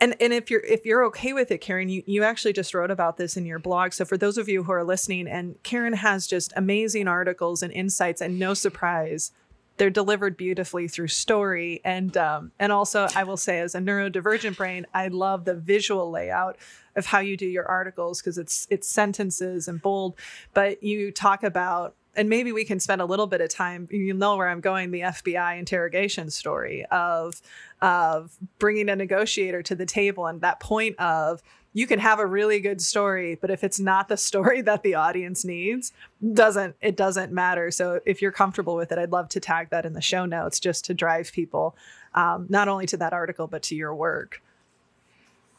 and and if you're if you're okay with it karen you, you actually just wrote about this in your blog so for those of you who are listening and karen has just amazing articles and insights and no surprise they're delivered beautifully through story. And um, and also i will say as a neurodivergent brain i love the visual layout of how you do your articles because it's it's sentences and bold. But you talk about and maybe we can spend a little bit of time you know where i'm going the fbi interrogation story of of bringing a negotiator to the table and that point of you can have a really good story but if it's not the story that the audience needs doesn't it doesn't matter so if you're comfortable with it i'd love to tag that in the show notes just to drive people um, not only to that article but to your work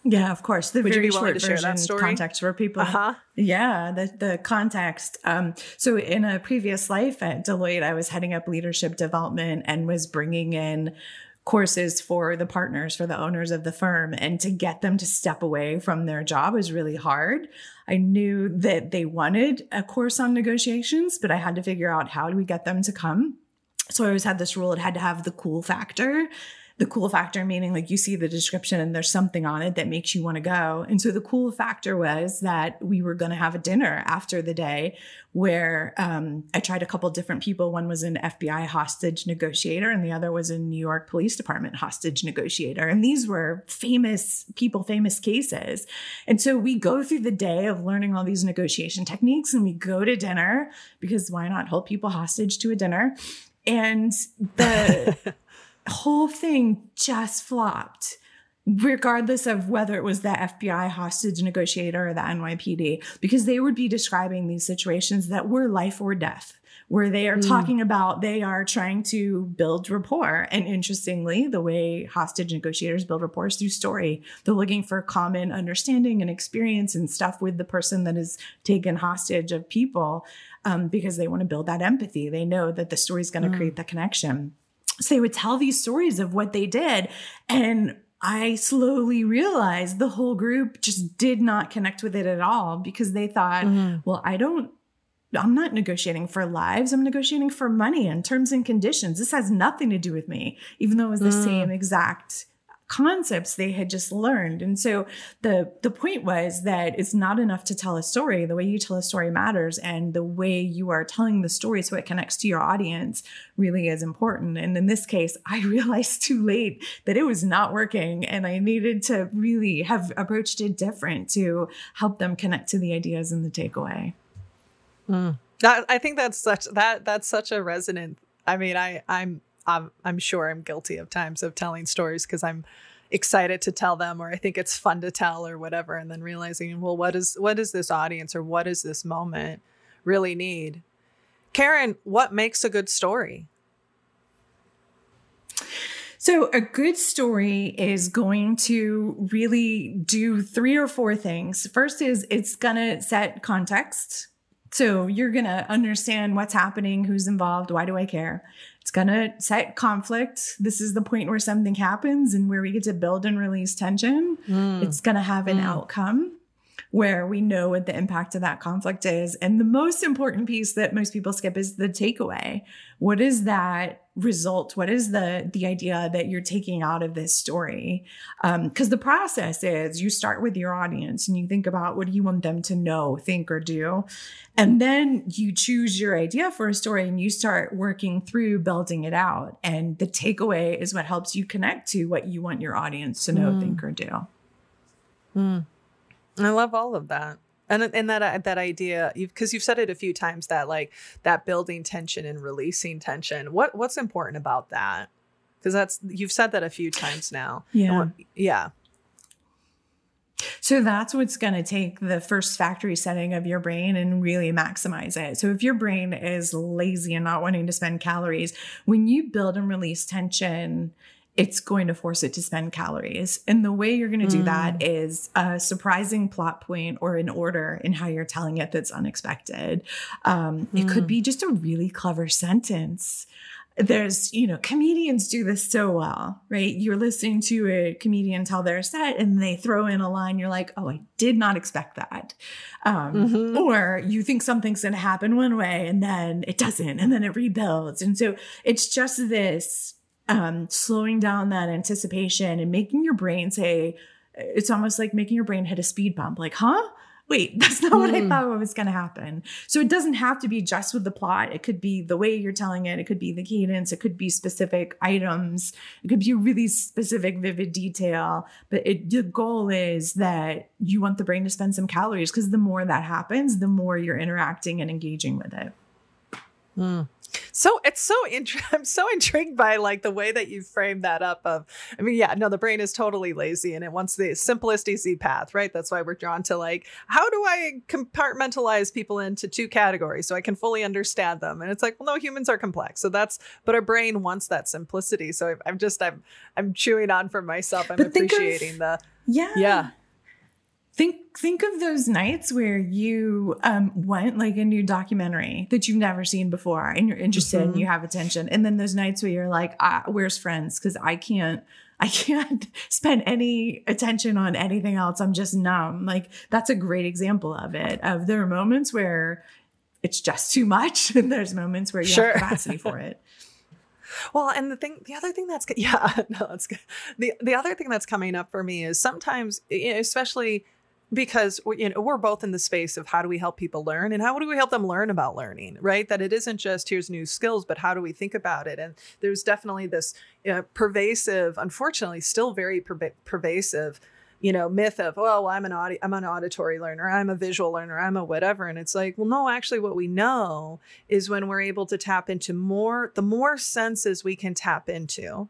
yeah, of course. The Would very short version context for people. Uh-huh. Yeah, the the context. Um, so in a previous life at Deloitte, I was heading up leadership development and was bringing in courses for the partners, for the owners of the firm, and to get them to step away from their job was really hard. I knew that they wanted a course on negotiations, but I had to figure out how do we get them to come. So I always had this rule; it had to have the cool factor the cool factor meaning like you see the description and there's something on it that makes you want to go. And so the cool factor was that we were going to have a dinner after the day where um, I tried a couple different people. One was an FBI hostage negotiator, and the other was a New York Police Department hostage negotiator. And these were famous people, famous cases. And so we go through the day of learning all these negotiation techniques, and we go to dinner because why not hold people hostage to a dinner? And the whole thing just flopped regardless of whether it was the FBI hostage negotiator or the NYPD, because they would be describing these situations that were life or death, where they are mm. talking about they are trying to build rapport. And interestingly, the way hostage negotiators build rapport is through story. They're looking for common understanding and experience and stuff with the person that is taken hostage of people um, because they want to build that empathy. They know that the story is going to mm. create the connection. So they would tell these stories of what they did. And I slowly realized the whole group just did not connect with it at all because they thought, mm-hmm. well, I don't, I'm not negotiating for lives. I'm negotiating for money and terms and conditions. This has nothing to do with me, even though it was the mm. same exact concepts they had just learned. And so the the point was that it's not enough to tell a story. The way you tell a story matters and the way you are telling the story so it connects to your audience really is important. And in this case, I realized too late that it was not working and I needed to really have approached it different to help them connect to the ideas and the takeaway. Mm. That, I think that's such that that's such a resonant. I mean, I I'm I'm, I'm sure I'm guilty of times of telling stories because I'm excited to tell them or I think it's fun to tell or whatever and then realizing well what is what does this audience or what does this moment really need? Karen what makes a good story? So a good story is going to really do three or four things. First is it's going to set context. So you're going to understand what's happening, who's involved, why do I care? It's going to set conflict. This is the point where something happens and where we get to build and release tension. Mm. It's going to have an mm. outcome. Where we know what the impact of that conflict is. And the most important piece that most people skip is the takeaway. What is that result? What is the the idea that you're taking out of this story? Because um, the process is you start with your audience and you think about what do you want them to know, think, or do, and then you choose your idea for a story and you start working through building it out. And the takeaway is what helps you connect to what you want your audience to know, mm. think, or do. Mm. I love all of that. And, and that uh, that idea because you've, you've said it a few times that like that building tension and releasing tension. What what's important about that? Because that's you've said that a few times now. Yeah. yeah. So that's what's going to take the first factory setting of your brain and really maximize it. So if your brain is lazy and not wanting to spend calories, when you build and release tension, it's going to force it to spend calories. And the way you're going to do mm. that is a surprising plot point or an order in how you're telling it that's unexpected. Um, mm. It could mm. be just a really clever sentence. There's, you know, comedians do this so well, right? You're listening to a comedian tell their set and they throw in a line, you're like, oh, I did not expect that. Um, mm-hmm. Or you think something's going to happen one way and then it doesn't, and then it rebuilds. And so it's just this um, slowing down that anticipation and making your brain say, it's almost like making your brain hit a speed bump, like, huh? Wait, that's not mm. what I hmm. thought was going to happen. So it doesn't have to be just with the plot. It could be the way you're telling it. It could be the cadence. It could be specific items. It could be really specific, vivid detail. But it, the goal is that you want the brain to spend some calories because the more that happens, the more you're interacting and engaging with it. Mm. So it's so. I'm so intrigued by like the way that you frame that up. Of, I mean, yeah, no, the brain is totally lazy and it wants the simplest, easy path, right? That's why we're drawn to like, how do I compartmentalize people into two categories so I can fully understand them? And it's like, well, no, humans are complex, so that's. But our brain wants that simplicity. So I'm just, I'm, I'm chewing on for myself. I'm but appreciating of, the. Yeah. Yeah think think of those nights where you um, went like a new documentary that you've never seen before and you're interested mm-hmm. and you have attention and then those nights where you're like ah, where's friends because i can't i can't spend any attention on anything else i'm just numb like that's a great example of it of there are moments where it's just too much and there's moments where you sure. have capacity for it well, and the thing, the other thing that's yeah, no, that's good. The the other thing that's coming up for me is sometimes, especially because you know we're both in the space of how do we help people learn and how do we help them learn about learning right? That it isn't just here's new skills but how do we think about it? And there's definitely this you know, pervasive unfortunately still very per- pervasive you know myth of well i'm an audi- i'm an auditory learner i'm a visual learner i'm a whatever and it's like well no actually what we know is when we're able to tap into more the more senses we can tap into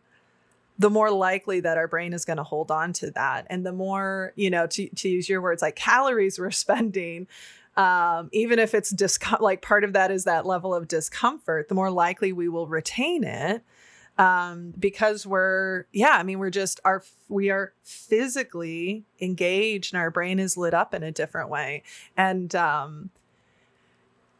the more likely that our brain is going to hold on to that. And the more, you know, to, to use your words, like calories we're spending, um, even if it's discom- like part of that is that level of discomfort, the more likely we will retain it. Um, because we're, yeah, I mean, we're just, our, we are physically engaged and our brain is lit up in a different way. And, um,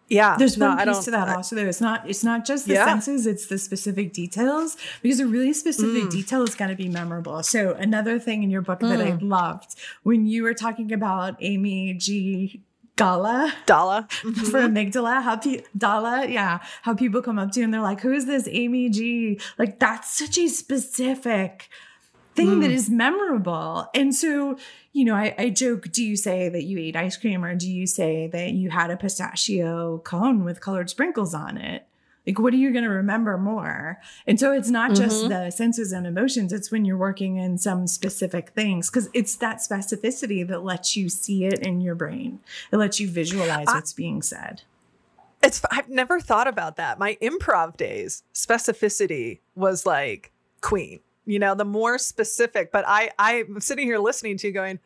yeah there's no, one piece to that I, also though it's not it's not just the yeah. senses it's the specific details because a really specific mm. detail is going to be memorable so another thing in your book mm. that i mm. loved when you were talking about amy g Gala. Dala. Mm-hmm. For amygdala. How pe- Dala, yeah. How people come up to you and they're like, who is this Amy G? Like, that's such a specific thing mm. that is memorable. And so you know, I, I joke, do you say that you ate ice cream or do you say that you had a pistachio cone with colored sprinkles on it? Like, what are you going to remember more? And so it's not just mm-hmm. the senses and emotions, it's when you're working in some specific things because it's that specificity that lets you see it in your brain. It lets you visualize I, what's being said. It's I've never thought about that. My improv days, specificity was like queen you know, the more specific. But I, I'm sitting here listening to you going,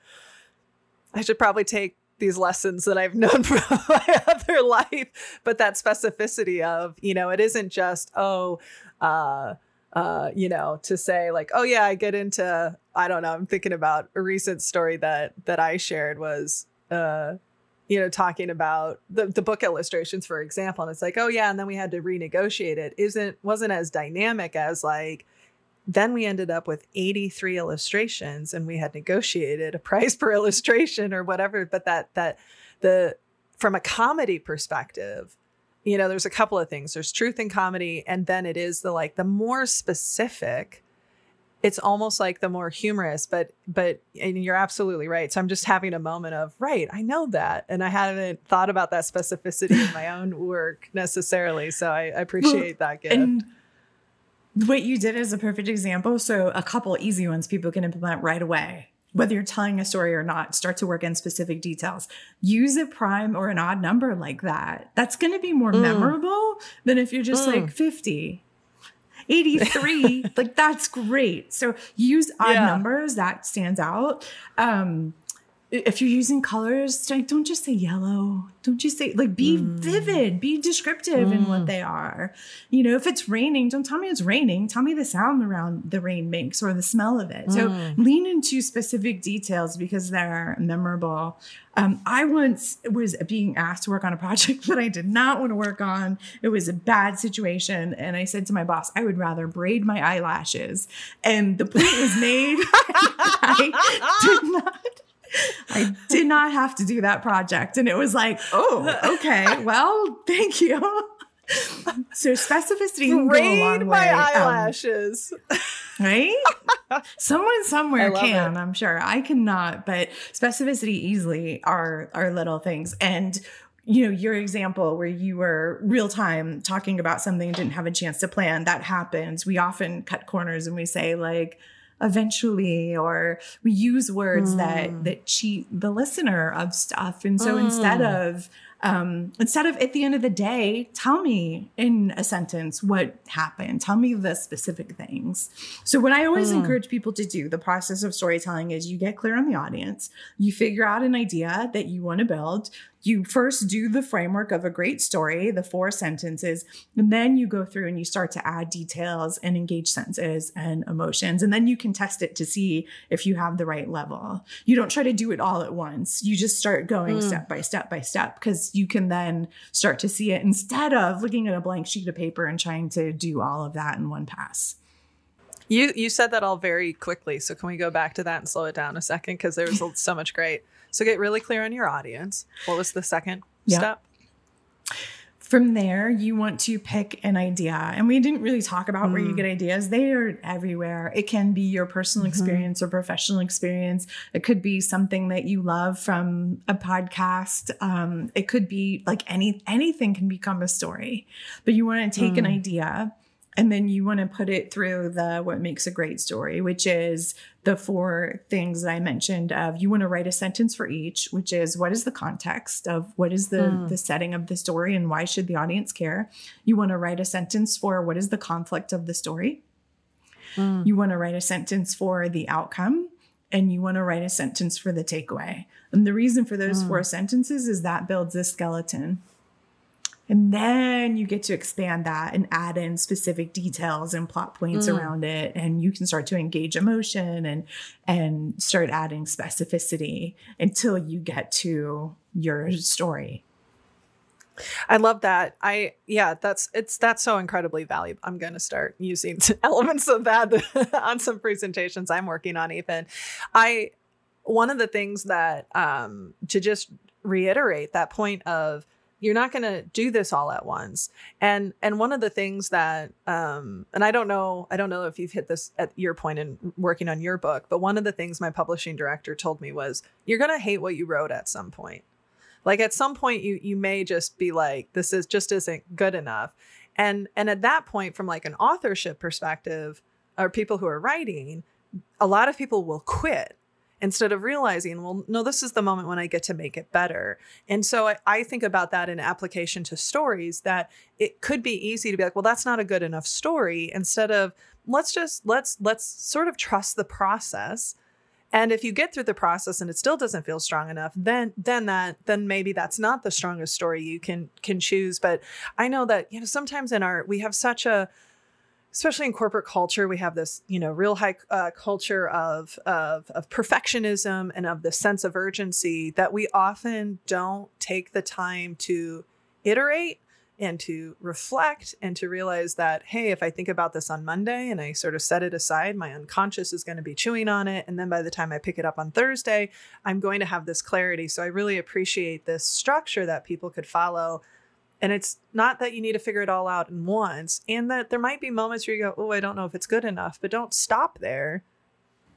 I should probably take these lessons that I've known from my other life. But that specificity of, you know, it isn't just, oh, uh, uh, you know, to say like, oh yeah, I get into, I don't know, I'm thinking about a recent story that that I shared was uh you know, talking about the, the book illustrations, for example. And it's like, oh yeah, and then we had to renegotiate it. Isn't wasn't as dynamic as like, then we ended up with 83 illustrations and we had negotiated a price per illustration or whatever but that that the from a comedy perspective you know there's a couple of things. There's truth in comedy and then it is the like the more specific it's almost like the more humorous but but and you're absolutely right. So i'm just having a moment of right i know that and i haven't thought about that specificity in my own work necessarily. So i, I appreciate well, that gift. and what you did is a perfect example so a couple easy ones people can implement right away whether you're telling a story or not, start to work in specific details. Use a prime or an odd number like that. That's going to be more mm. memorable than if you're just mm. like 50. 83 like that's great so use odd yeah. numbers that stands out um if you're using colors, don't just say yellow. Don't just say like be mm. vivid, be descriptive mm. in what mm. they are. You know, if it's raining, don't tell me it's raining. Tell me the sound around the rain makes or the smell of it. Mm. So lean into specific details because they're memorable. Um, I once was being asked to work on a project that I did not want to work on. It was a bad situation. And I said to my boss, I would rather braid my eyelashes. And the point was made. I did not I did not have to do that project. And it was like, oh, okay, well, thank you. So specificity can go a long my um, eyelashes. Um, right? Someone somewhere can, it. I'm sure. I cannot, but specificity easily are are little things. And you know, your example where you were real time talking about something and didn't have a chance to plan, that happens. We often cut corners and we say like, eventually or we use words mm. that that cheat the listener of stuff and so mm. instead of um, instead of at the end of the day, tell me in a sentence what happened. Tell me the specific things. So, what I always mm. encourage people to do, the process of storytelling is you get clear on the audience, you figure out an idea that you want to build, you first do the framework of a great story, the four sentences, and then you go through and you start to add details and engage senses and emotions. And then you can test it to see if you have the right level. You don't try to do it all at once. You just start going mm. step by step by step because you can then start to see it instead of looking at a blank sheet of paper and trying to do all of that in one pass. You you said that all very quickly. So can we go back to that and slow it down a second because there was so much great. So get really clear on your audience. What was the second yeah. step? From there, you want to pick an idea. And we didn't really talk about mm. where you mm. get ideas. They are everywhere. It can be your personal mm-hmm. experience or professional experience. It could be something that you love from a podcast. Um, it could be like any anything can become a story. But you want to take mm. an idea and then you want to put it through the what makes a great story which is the four things that i mentioned of you want to write a sentence for each which is what is the context of what is the mm. the setting of the story and why should the audience care you want to write a sentence for what is the conflict of the story mm. you want to write a sentence for the outcome and you want to write a sentence for the takeaway and the reason for those mm. four sentences is that builds a skeleton and then you get to expand that and add in specific details and plot points mm. around it. And you can start to engage emotion and and start adding specificity until you get to your story. I love that. I yeah, that's it's that's so incredibly valuable. I'm going to start using elements of that on some presentations I'm working on even. I one of the things that um to just reiterate that point of you're not going to do this all at once. And and one of the things that um and i don't know i don't know if you've hit this at your point in working on your book but one of the things my publishing director told me was you're going to hate what you wrote at some point. Like at some point you you may just be like this is just isn't good enough. And and at that point from like an authorship perspective or people who are writing a lot of people will quit instead of realizing, well, no, this is the moment when I get to make it better. And so I, I, think about that in application to stories that it could be easy to be like, well, that's not a good enough story instead of let's just let's let's sort of trust the process. And if you get through the process and it still doesn't feel strong enough, then then that then maybe that's not the strongest story you can can choose. But I know that you know sometimes in art we have such a especially in corporate culture, we have this, you know, real high uh, culture of, of of perfectionism and of the sense of urgency that we often don't take the time to iterate and to reflect and to realize that, hey, if I think about this on Monday and I sort of set it aside, my unconscious is going to be chewing on it. And then by the time I pick it up on Thursday, I'm going to have this clarity. So I really appreciate this structure that people could follow. And it's not that you need to figure it all out in once, and that there might be moments where you go, oh, I don't know if it's good enough, but don't stop there.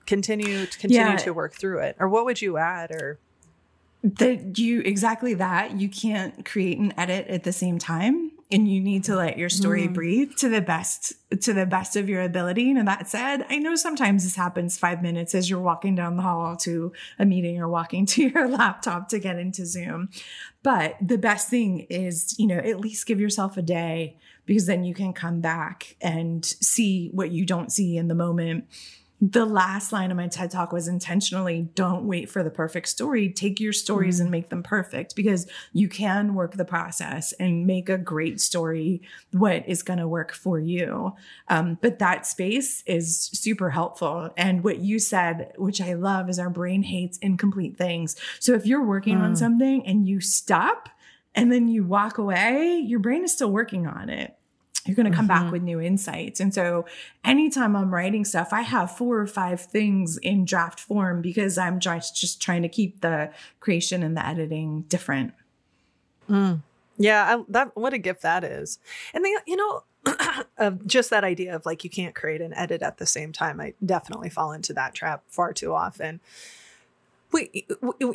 Continue to continue yeah. to work through it. Or what would you add? Or that you exactly that you can't create and edit at the same time and you need to let your story mm. breathe to the best to the best of your ability and that said i know sometimes this happens five minutes as you're walking down the hall to a meeting or walking to your laptop to get into zoom but the best thing is you know at least give yourself a day because then you can come back and see what you don't see in the moment the last line of my TED talk was intentionally don't wait for the perfect story. Take your stories mm-hmm. and make them perfect because you can work the process and make a great story what is going to work for you. Um, but that space is super helpful. And what you said, which I love, is our brain hates incomplete things. So if you're working mm. on something and you stop, and then you walk away, your brain is still working on it you're going to come mm-hmm. back with new insights. And so anytime I'm writing stuff, I have four or five things in draft form because I'm just, just trying to keep the creation and the editing different. Mm. Yeah, I, that what a gift that is. And then you know, uh, just that idea of like you can't create and edit at the same time. I definitely fall into that trap far too often we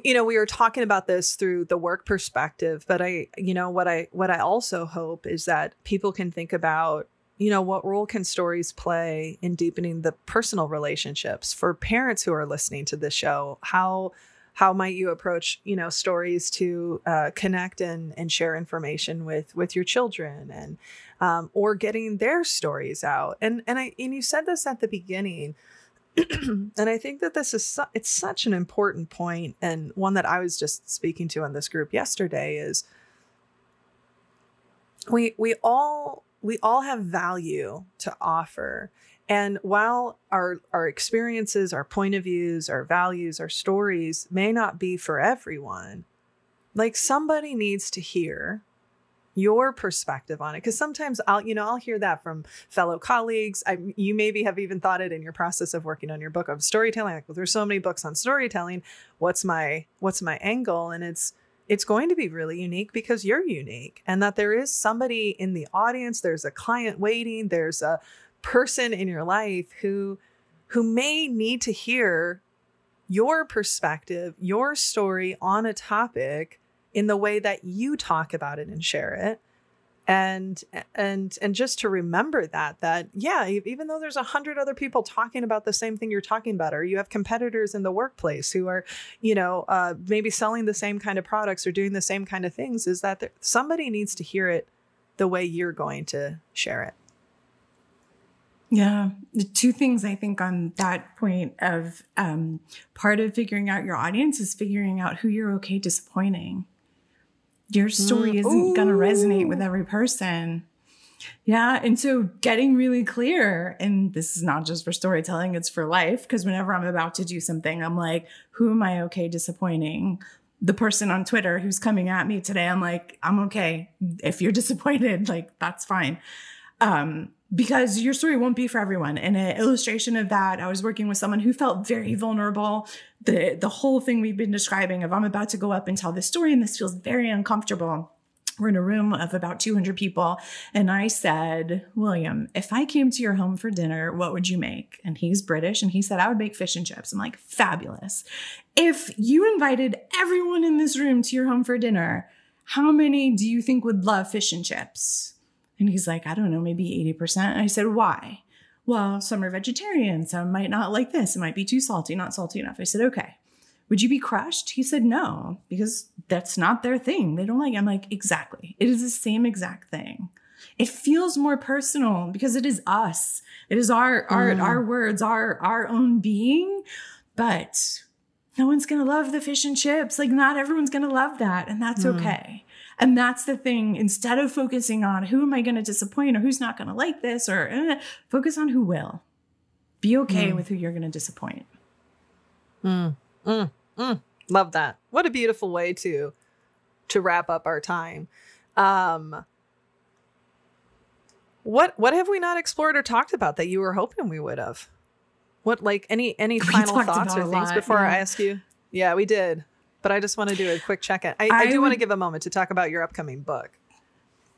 you know we were talking about this through the work perspective but i you know what i what i also hope is that people can think about you know what role can stories play in deepening the personal relationships for parents who are listening to this show? How how might you approach you know stories to uh, connect and and share information with with your children and um, or getting their stories out? And and i and you said this at the beginning and I think that this is su- it's such an important point and one that I was just speaking to in this group yesterday is we we all we all have value to offer. And while our our experiences our point of views our values our stories may not be for everyone like somebody needs to hear your perspective on it because sometimes i'll you know i'll hear that from fellow colleagues. I, you maybe have even thought it in your process of working on your book of storytelling like well there's so many books on storytelling. What's my what's my angle? And it's it's going to be really unique because you're unique and that there is somebody in the audience there's a client waiting there's a person in your life who who may need to hear your perspective your story on a topic in the way that you talk about it and share it. And and and just to remember that that yeah even though there's a hundred other people talking about the same thing you're talking about or you have competitors in the workplace who are you know uh, maybe selling the same kind of products or doing the same kind of things is that there, somebody needs to hear it the way you're going to share it. Yeah, the two things I think on that point of um, part of figuring out your audience is figuring out who you're okay disappointing your story mm. isn't going to resonate with every person. Yeah. And so getting really clear, and this is not just for storytelling, it's for life. Because whenever I'm about to do something, I'm like, who am I okay disappointing? The person on Twitter who's coming at me today, I'm like, I'm okay. If you're disappointed, like, that's fine. Um, because your story won't be for everyone. And an illustration of that, I was working with someone who felt very vulnerable. The the whole thing we've been describing of I'm about to go up and tell this story and this feels very uncomfortable. We're in a room of about 200 people. And I said, William, if I came to your home for dinner, what would you make? And he's British. And he said, I would make fish and chips. I'm like, fabulous. If you invited everyone in this room to your home for dinner, how many do you think would love fish and chips? And he's like, I don't know, maybe 80%. I said, why? Well, some are vegetarian. Some might not like this. It might be too salty, not salty enough. I said, okay. Would you be crushed? He said, no, because that's not their thing. They don't like it. I'm like, exactly. It is the same exact thing. It feels more personal because it is us. It is our our mm. our words, our our own being. But no one's gonna love the fish and chips. Like not everyone's gonna love that, and that's mm. okay. And that's the thing. Instead of focusing on who am I going to disappoint or who's not going to like this, or eh, focus on who will. Be okay mm. with who you're going to disappoint. Mm, mm, mm. Love that. What a beautiful way to to wrap up our time. Um, What what have we not explored or talked about that you were hoping we would have? What like any any We final thoughts or things lot, before I ask you? Yeah, we did. But I just want to do a quick check in. I, I, I do want to give a moment to talk about your upcoming book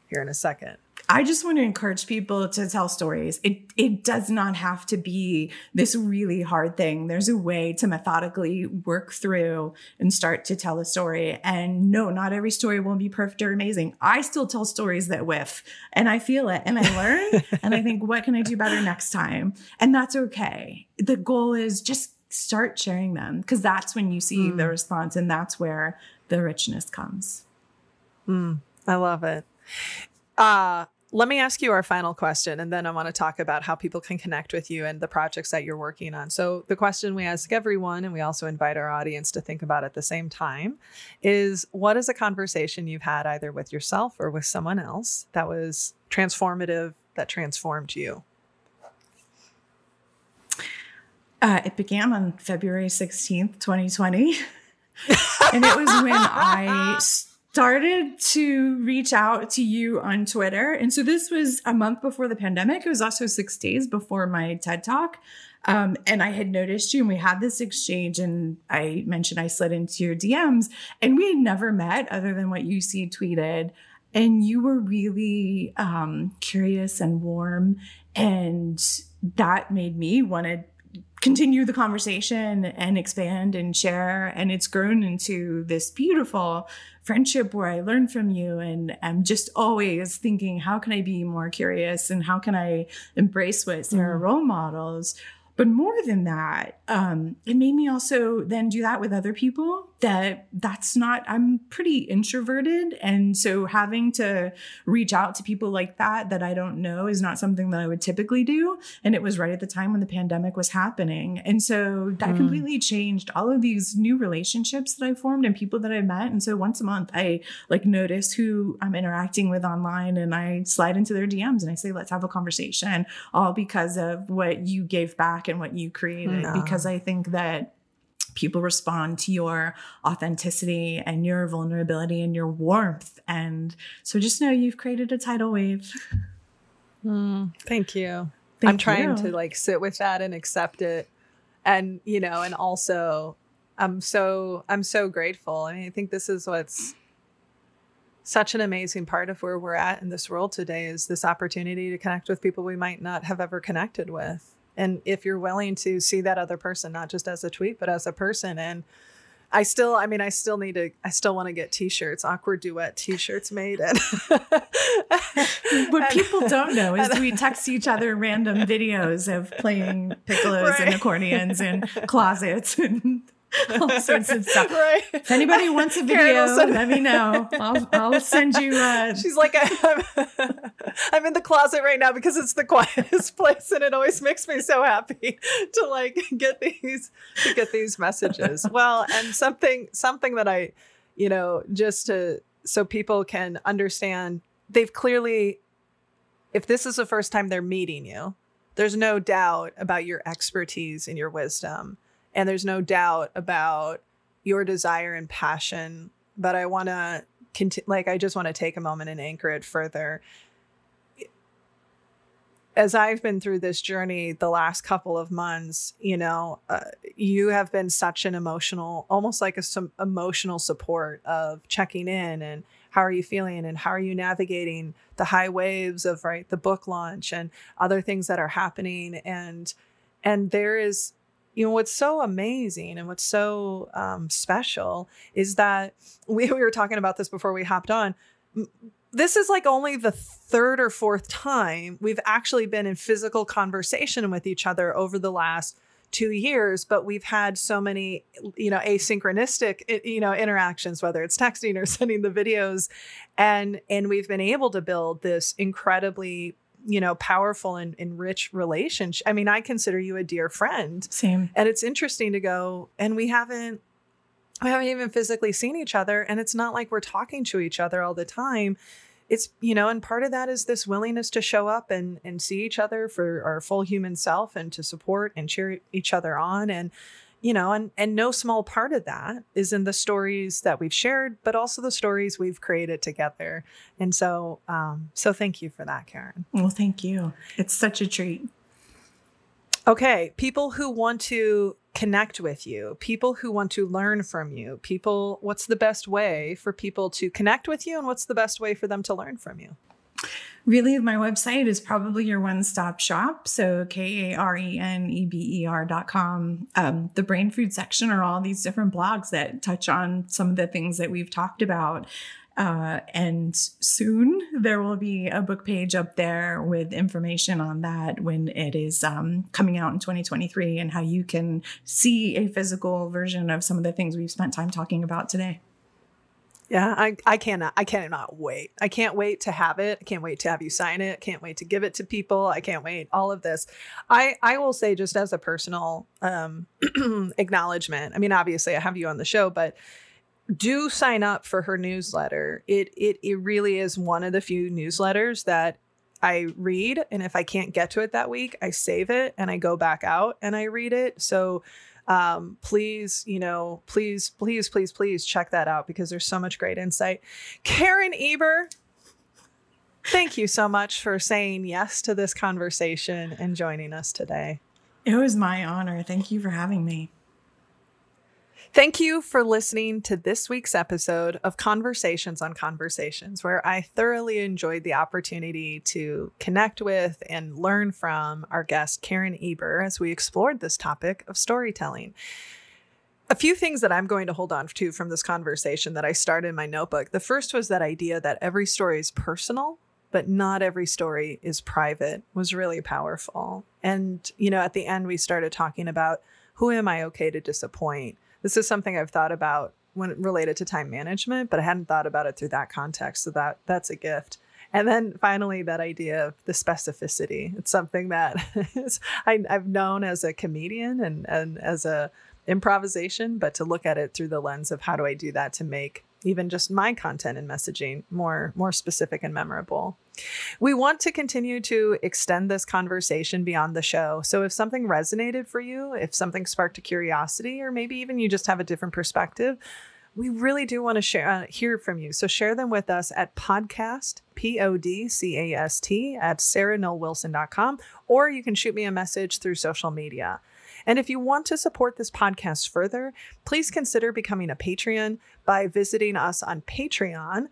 here in a second. I just want to encourage people to tell stories. It it does not have to be this really hard thing. There's a way to methodically work through and start to tell a story. And no, not every story will be perfect or amazing. I still tell stories that whiff and I feel it and I learn and I think what can I do better next time? And that's okay. The goal is just start sharing them because that's when you see the response and that's where the richness comes. I love it. Uh, let me ask you our final question, and then I want to talk about how people can connect with you and the projects that you're working on. So, the question we ask everyone, and we also invite our audience to think about at the same time, is what is a conversation you've had either with yourself or with someone else that was transformative, that transformed you? Uh, it began on February 16th, 2020. and it was when I started to reach out to you on Twitter. And so this was a month before the pandemic. It was also six days before my TED Talk. Um, and I had noticed you and we had this exchange and I mentioned I slid into your DMs and we had never met other than what you see tweeted. And you were really um, curious and warm. And that made me want to continue the conversation and expand and share. And it's grown into this beautiful friendship where I learn from you and I'm just always thinking, how can I be more curious and how can I embrace what Sarah role models? But more than that, um, it made me also then do that with other people. That that's not. I'm pretty introverted, and so having to reach out to people like that that I don't know is not something that I would typically do. And it was right at the time when the pandemic was happening, and so that hmm. completely changed all of these new relationships that I formed and people that I met. And so once a month, I like notice who I'm interacting with online, and I slide into their DMs and I say, "Let's have a conversation," all because of what you gave back and what you created. Yeah. Because I think that people respond to your authenticity and your vulnerability and your warmth. And so just know you've created a tidal wave. Hmm. Thank you. I'm trying you. to like sit with that and accept it. And, you know, and also I'm so I'm so grateful. I mean, I think this is what's such an amazing part of where we're at in this world today is this opportunity to connect with people we might not have ever connected with. And if you're willing to see that other person not just as a tweet but as a person and I still, I mean, I still need to, I still want to get t-shirts, awkward duet t-shirts made. And What people don't know is we text each other random videos of playing piccolos and accordions in closets and all sorts of stuff. right. If anybody wants a video, send- let me know. I'll, I'll send you. Uh, She's like, I'm, I'm in the closet right now because it's the quietest place, and it always makes me so happy to like get these to get these messages. Well, and something something that I, you know, just to so people can understand, they've clearly, if this is the first time they're meeting you, there's no doubt about your expertise and your wisdom, and there's no doubt about your desire and passion. But I want to conti- like I just want to take a moment and anchor it further. As I've been through this journey the last couple of months, you know, uh, you have been such an emotional, almost like a some emotional support of checking in and how are you feeling and how are you navigating the high waves of right the book launch and other things that are happening and and there is you know what's so amazing and what's so um, special is that we, we were talking about this before we hopped on. This is like only the third or fourth time we've actually been in physical conversation with each other over the last two years but we've had so many you know asynchronistic you know interactions whether it's texting or sending the videos. And and we've been able to build this incredibly you know powerful and, and rich relationship i mean i consider you a dear friend. Same. and it's interesting to go and we haven't we haven't even physically seen each other and it's not like we're talking to each other all the time. It's you know and part of that is this willingness to show up and and see each other for our full human self and to support and cheer each other on. And you know, and and no small part of that is in the stories that we've shared, but also the stories we've created together. And so, um, so thank you for that, Karen. Well, thank you. It's such a treat. Okay, people who want to connect with you, people who want to learn from you, people, what's the best way for people to connect with you, and what's the best way for them to learn from you? Really my website is probably your one-stop shop. So k-a-r-e-n-e-b-e-r dot com. Um, the brain food section are all these different blogs that touch on some of the things that we've talked about. Uh, and soon there will be a book page up there with information on that when it is um, coming out in 2023 and how you can see a physical version of some of the things we've spent time talking about today. Yeah, I, I cannot I cannot wait. I can't wait to have it. I can't wait to have you sign it. I can't wait to give it to people. I can't wait. All of this. I I will say just as a personal um acknowledgement. I mean, obviously I have you on the show, but do sign up for her newsletter. It it it really is one of the few newsletters that I read and if I can't get to it that week, I save it and I go back out and I read it. So um, please, you know, please, please, please, please check that out because there's so much great insight. Karen Eber, thank you so much for saying yes to this conversation and joining us today. It was my honor. Thank you for having me. Thank you for listening to this week's episode of Conversations on Conversations, where I thoroughly enjoyed the opportunity to connect with and learn from our guest, Karen Eber, as we explored this topic of storytelling. A few things that I'm going to hold on to from this conversation that I started in my notebook. The first was that idea that every story is personal, but not every story is private, was really powerful. And, you know, at the end, we started talking about who am I okay to disappoint? This is something I've thought about when related to time management, but I hadn't thought about it through that context. So that that's a gift. And then finally, that idea of the specificity. It's something that I, have known as a comedian and, and as a improvisation, but to look at it through the lens of how do I do that to make even just my content and messaging more more specific and memorable. We want to continue to extend this conversation beyond the show. So if something resonated for you, if something sparked a curiosity or maybe even you just have a different perspective, we really do want to share uh, hear from you. So share them with us at podcast, P O D C A S T, at sarahnollwilson.com, or you can shoot me a message through social media. And if you want to support this podcast further, please consider becoming a Patreon by visiting us on Patreon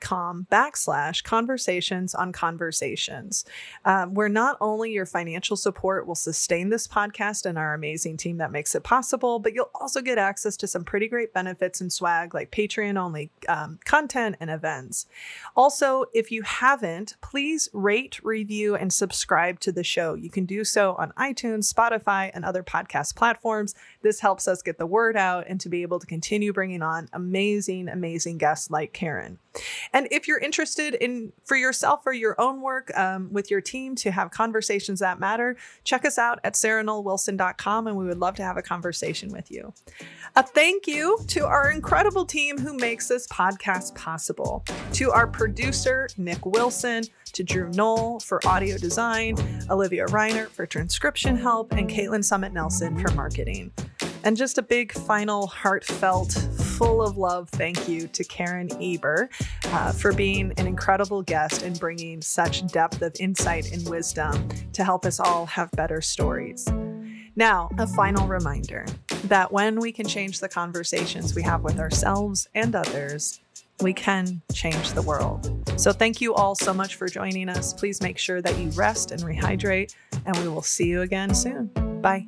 com backslash conversations on conversations. Um, where not only your financial support will sustain this podcast and our amazing team that makes it possible but you'll also get access to some pretty great benefits and swag like patreon only um, content and events. Also if you haven't please rate review and subscribe to the show. You can do so on itunes spotify and other podcast platforms. This helps us get the word out and to be able to continue bringing on amazing amazing guests like karen and if you're interested in for yourself or your own work um, with your team to have conversations that matter, check us out at sarahnollwilson.com and we would love to have a conversation with you. A thank you to our incredible team who makes this podcast possible. To our producer, Nick Wilson, to Drew Noll for audio design, Olivia Reiner for transcription help, and Caitlin Summit Nelson for marketing. And just a big final heartfelt, full of love thank you to Karen Eber uh, for being an incredible guest and bringing such depth of insight and wisdom to help us all have better stories. Now, a final reminder that when we can change the conversations we have with ourselves and others, we can change the world. So, thank you all so much for joining us. Please make sure that you rest and rehydrate, and we will see you again soon. Bye.